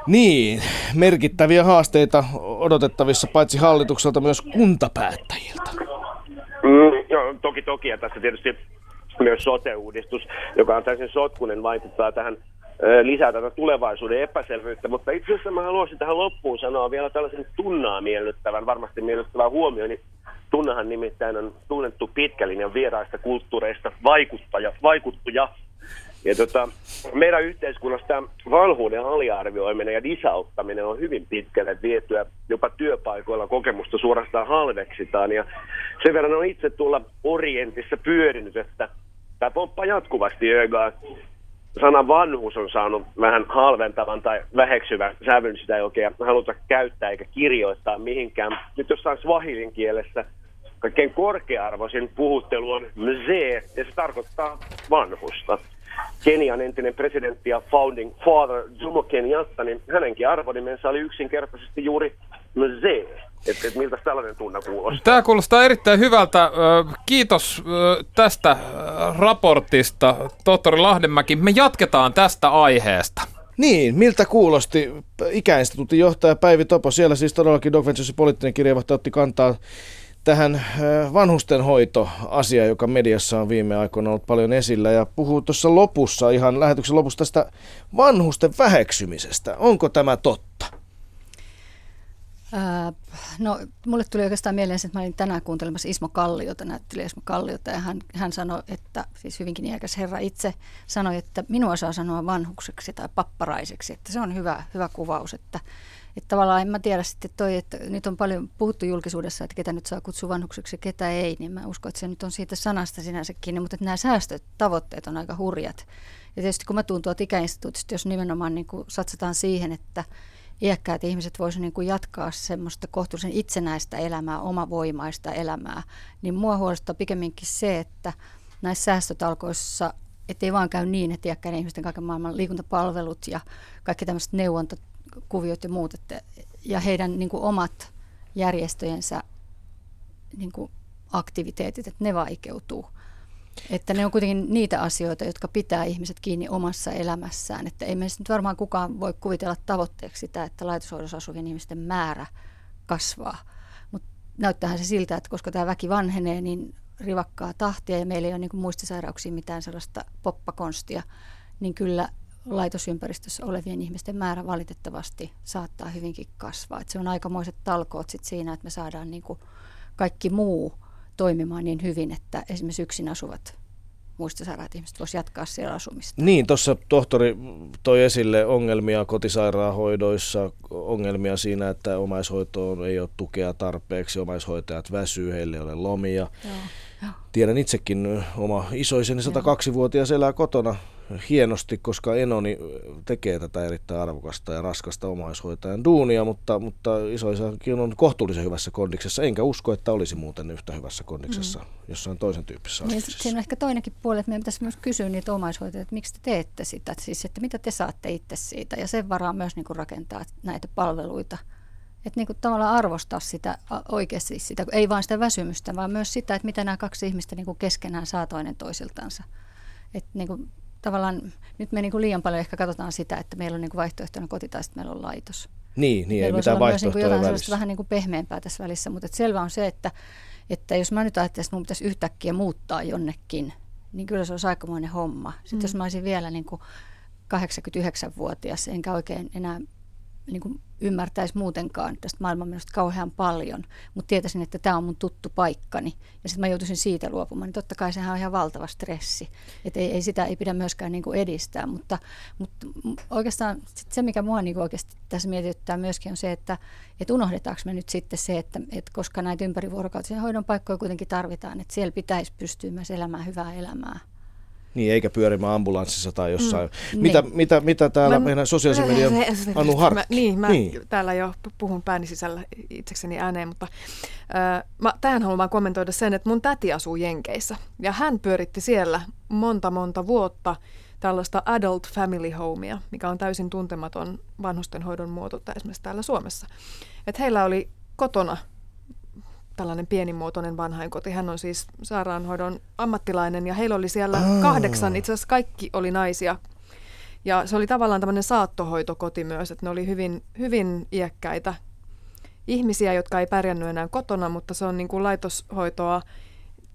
Speaker 2: Niin, merkittäviä haasteita odotettavissa paitsi hallitukselta myös kuntapäättäjiltä.
Speaker 6: Mm, no, toki toki, ja tässä tietysti myös sote-uudistus, joka on täysin sotkunen, vaikuttaa tähän lisää tätä tulevaisuuden epäselvyyttä, mutta itse asiassa mä haluaisin tähän loppuun sanoa vielä tällaisen tunnaa miellyttävän, varmasti miellyttävän huomioon, niin Tunnahan nimittäin on tunnettu pitkälinjan vieraista kulttuureista vaikuttaja, vaikuttuja. Ja tota, meidän yhteiskunnassa vanhuuden aliarvioiminen ja disauttaminen on hyvin pitkälle vietyä. Jopa työpaikoilla kokemusta suorastaan halveksitaan. Ja sen verran on itse tulla Orientissa pyörinyt, että tämä pomppaa jatkuvasti ögaa. Sana vanhuus on saanut vähän halventavan tai väheksyvän sävyn, sitä ei oikein haluta käyttää eikä kirjoittaa mihinkään. Nyt jossain swahilin kielessä – kaikkein korkea-arvoisin puhuttelu on mzee, ja se tarkoittaa vanhusta. Kenian entinen presidentti ja founding father Jomo Kenyatta, niin hänenkin arvonimensä oli yksinkertaisesti juuri mzee. Että et miltä tällainen tunne kuulostaa?
Speaker 3: Tämä kuulostaa erittäin hyvältä. Kiitos tästä raportista, tohtori Lahdenmäki. Me jatketaan tästä aiheesta.
Speaker 2: Niin, miltä kuulosti ikäinstituutin johtaja Päivi Topo? Siellä siis todellakin Doc Venturesin poliittinen kirjeenvaihtaja otti kantaa tähän vanhustenhoitoasiaan, joka mediassa on viime aikoina ollut paljon esillä ja puhuu tuossa lopussa, ihan lähetyksen lopussa tästä vanhusten väheksymisestä. Onko tämä totta?
Speaker 5: Ää, no, mulle tuli oikeastaan mieleen että mä olin tänään kuuntelemassa Ismo Kalliota, näytteli Ismo Kalliota, ja hän, hän sanoi, että siis hyvinkin iäkäs herra itse sanoi, että minua saa sanoa vanhukseksi tai papparaiseksi, että se on hyvä, hyvä kuvaus, että että tavallaan en mä tiedä sitten toi, että nyt on paljon puhuttu julkisuudessa, että ketä nyt saa kutsua vanhukseksi ja ketä ei, niin mä uskon, että se nyt on siitä sanasta sinänsä kiinni, mutta että nämä säästötavoitteet on aika hurjat. Ja tietysti kun mä tuun tuolta ikäinstituutista, jos nimenomaan niin satsataan siihen, että iäkkäät ihmiset voisivat niin jatkaa semmoista kohtuullisen itsenäistä elämää, omavoimaista elämää, niin mua huolestuttaa pikemminkin se, että näissä säästötalkoissa ei vaan käy niin, että iäkkäiden ihmisten kaiken maailman liikuntapalvelut ja kaikki tämmöiset neuvonta kuviot ja muut, että, ja heidän niin kuin omat järjestöjensä niin kuin aktiviteetit, että ne vaikeutuu. Että ne on kuitenkin niitä asioita, jotka pitää ihmiset kiinni omassa elämässään. Että ei meistä nyt varmaan kukaan voi kuvitella tavoitteeksi sitä, että laitoshoidossa asuvien ihmisten määrä kasvaa. Mutta näyttäähän se siltä, että koska tämä väki vanhenee, niin rivakkaa tahtia ja meillä ei ole niin muistisairauksia mitään sellaista poppakonstia, niin kyllä laitosympäristössä olevien ihmisten määrä valitettavasti saattaa hyvinkin kasvaa. Et se on aikamoiset talkoot sit siinä, että me saadaan niin kaikki muu toimimaan niin hyvin, että esimerkiksi yksin asuvat muistisairaat ihmiset voisivat jatkaa siellä asumista.
Speaker 2: Niin, tuossa tohtori toi esille ongelmia kotisairaanhoidoissa, ongelmia siinä, että omaishoitoon ei ole tukea tarpeeksi, omaishoitajat väsyy, heille ei ole lomia. Joo Tiedän itsekin oma isoiseni 102-vuotias elää kotona hienosti, koska Enoni tekee tätä erittäin arvokasta ja raskasta omaishoitajan duunia, mutta, mutta isoisäkin on kohtuullisen hyvässä kondiksessa, enkä usko, että olisi muuten yhtä hyvässä kondiksessa mm. jossain toisen tyyppisessä
Speaker 5: niin, Siinä on ehkä toinenkin puoli, että meidän pitäisi myös kysyä niitä omaishoitajia, että miksi te teette sitä, siis että mitä te saatte itse siitä ja sen varaa myös niin kuin rakentaa näitä palveluita. Että niin kuin tavallaan arvostaa sitä oikeasti, sitä, ei vain sitä väsymystä, vaan myös sitä, että mitä nämä kaksi ihmistä niin kuin keskenään saa toinen toisiltansa. Että niin kuin tavallaan nyt me niin kuin liian paljon ehkä katsotaan sitä, että meillä on niin kuin vaihtoehtoinen koti tai sitten meillä on laitos.
Speaker 2: Niin, niin ei mitään vaihtoehtoja
Speaker 5: myös niin jotain vähän niin kuin pehmeämpää tässä välissä, mutta että selvä on se, että, että jos mä nyt ajattelisin, että mun pitäisi yhtäkkiä muuttaa jonnekin, niin kyllä se olisi aikamoinen homma. Sitten mm. jos mä olisin vielä niin kuin 89-vuotias, enkä oikein enää niin kuin ymmärtäisi muutenkaan tästä maailmanmenosta kauhean paljon, mutta tietäisin, että tämä on mun tuttu paikkani ja sitten mä joutuisin siitä luopumaan, niin totta kai sehän on ihan valtava stressi. Että ei, ei sitä ei pidä myöskään niin kuin edistää, mutta, mutta oikeastaan se, mikä mua niin kuin oikeasti tässä mietityttää myöskin on se, että, että unohdetaanko me nyt sitten se, että, että koska näitä ympärivuorokautisia hoidon paikkoja kuitenkin tarvitaan, että siellä pitäisi pystyä myös elämään hyvää elämää.
Speaker 2: Niin, eikä pyörimään ambulanssissa tai jossain. Mm, mitä, niin. mitä, mitä täällä mä, meidän sosiaalisen median *laughs* Anu Harkki?
Speaker 4: Mä, niin, mä niin. täällä jo puhun pääni sisällä itsekseni ääneen, mutta äh, mä tähän haluan kommentoida sen, että mun täti asuu Jenkeissä ja hän pyöritti siellä monta monta vuotta tällaista adult family homea, mikä on täysin tuntematon vanhustenhoidon muoto esimerkiksi täällä Suomessa. Että heillä oli kotona tällainen pienimuotoinen vanhainkoti. Hän on siis sairaanhoidon ammattilainen ja heillä oli siellä oh. kahdeksan, itse asiassa kaikki oli naisia. Ja se oli tavallaan tämmöinen saattohoitokoti myös, että ne oli hyvin, hyvin iäkkäitä ihmisiä, jotka ei pärjännyt enää kotona, mutta se on niin kuin laitoshoitoa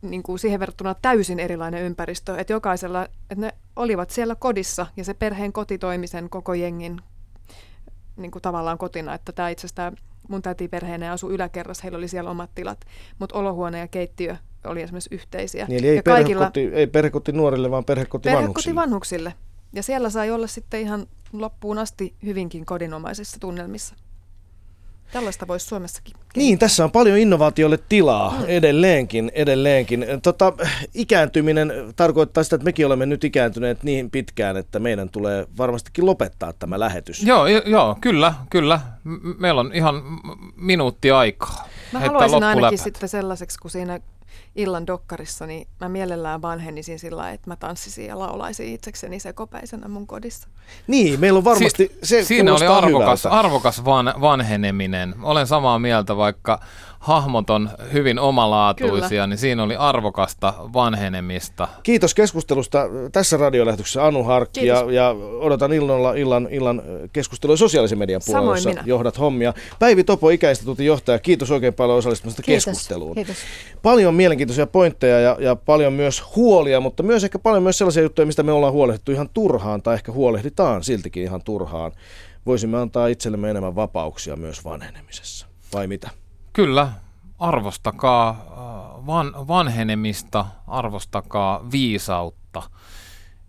Speaker 4: niin kuin siihen verrattuna täysin erilainen ympäristö. Että jokaisella, että ne olivat siellä kodissa ja se perheen koti toimi sen koko jengin niin kuin tavallaan kotina, että tämä itse asiassa mun täti perheenä asui yläkerrassa, heillä oli siellä omat tilat, mutta olohuone ja keittiö oli esimerkiksi yhteisiä.
Speaker 2: Niin, eli ei, ja perhekoti, ei perhekoti nuorille, vaan perhekoti,
Speaker 4: perhekoti
Speaker 2: vanhuksille.
Speaker 4: vanhuksille. Ja siellä sai olla sitten ihan loppuun asti hyvinkin kodinomaisissa tunnelmissa. Tällaista voisi Suomessakin. Kehittää.
Speaker 2: Niin, tässä on paljon innovaatiolle tilaa mm. edelleenkin. edelleenkin. Tota, ikääntyminen tarkoittaa sitä, että mekin olemme nyt ikääntyneet niin pitkään, että meidän tulee varmastikin lopettaa tämä lähetys.
Speaker 3: Joo, joo kyllä, kyllä. Meillä on ihan minuutti aikaa.
Speaker 4: Mä haluaisin ainakin sitten sellaiseksi, kun siinä illan dokkarissa, niin mä mielellään vanhenisin sillä että mä tanssisin ja laulaisin itsekseni sekopäisenä mun kodissa.
Speaker 2: Niin, meillä on varmasti si- se
Speaker 3: Siinä oli arvokas, arvokas van, vanheneminen. Olen samaa mieltä, vaikka hahmot on hyvin omalaatuisia, Kyllä. niin siinä oli arvokasta vanhenemista.
Speaker 2: Kiitos keskustelusta tässä radiolähetyksessä Anu Harkki ja, ja odotan illalla illan, illan keskustelua sosiaalisen median puolella, jossa johdat hommia. Päivi Topo, Ikäinstituutin johtaja, kiitos oikein paljon osallistumisesta kiitos. keskusteluun.
Speaker 5: Kiitos.
Speaker 2: Paljon mielenkiintoisia pointteja ja, ja paljon myös huolia, mutta myös ehkä paljon myös sellaisia juttuja, mistä me ollaan huolehdittu ihan turhaan tai ehkä huolehditaan siltikin ihan turhaan. Voisimme antaa itsellemme enemmän vapauksia myös vanhenemisessa. Vai mitä?
Speaker 3: Kyllä, arvostakaa äh, van, vanhenemista, arvostakaa viisautta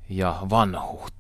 Speaker 3: ja vanhuutta.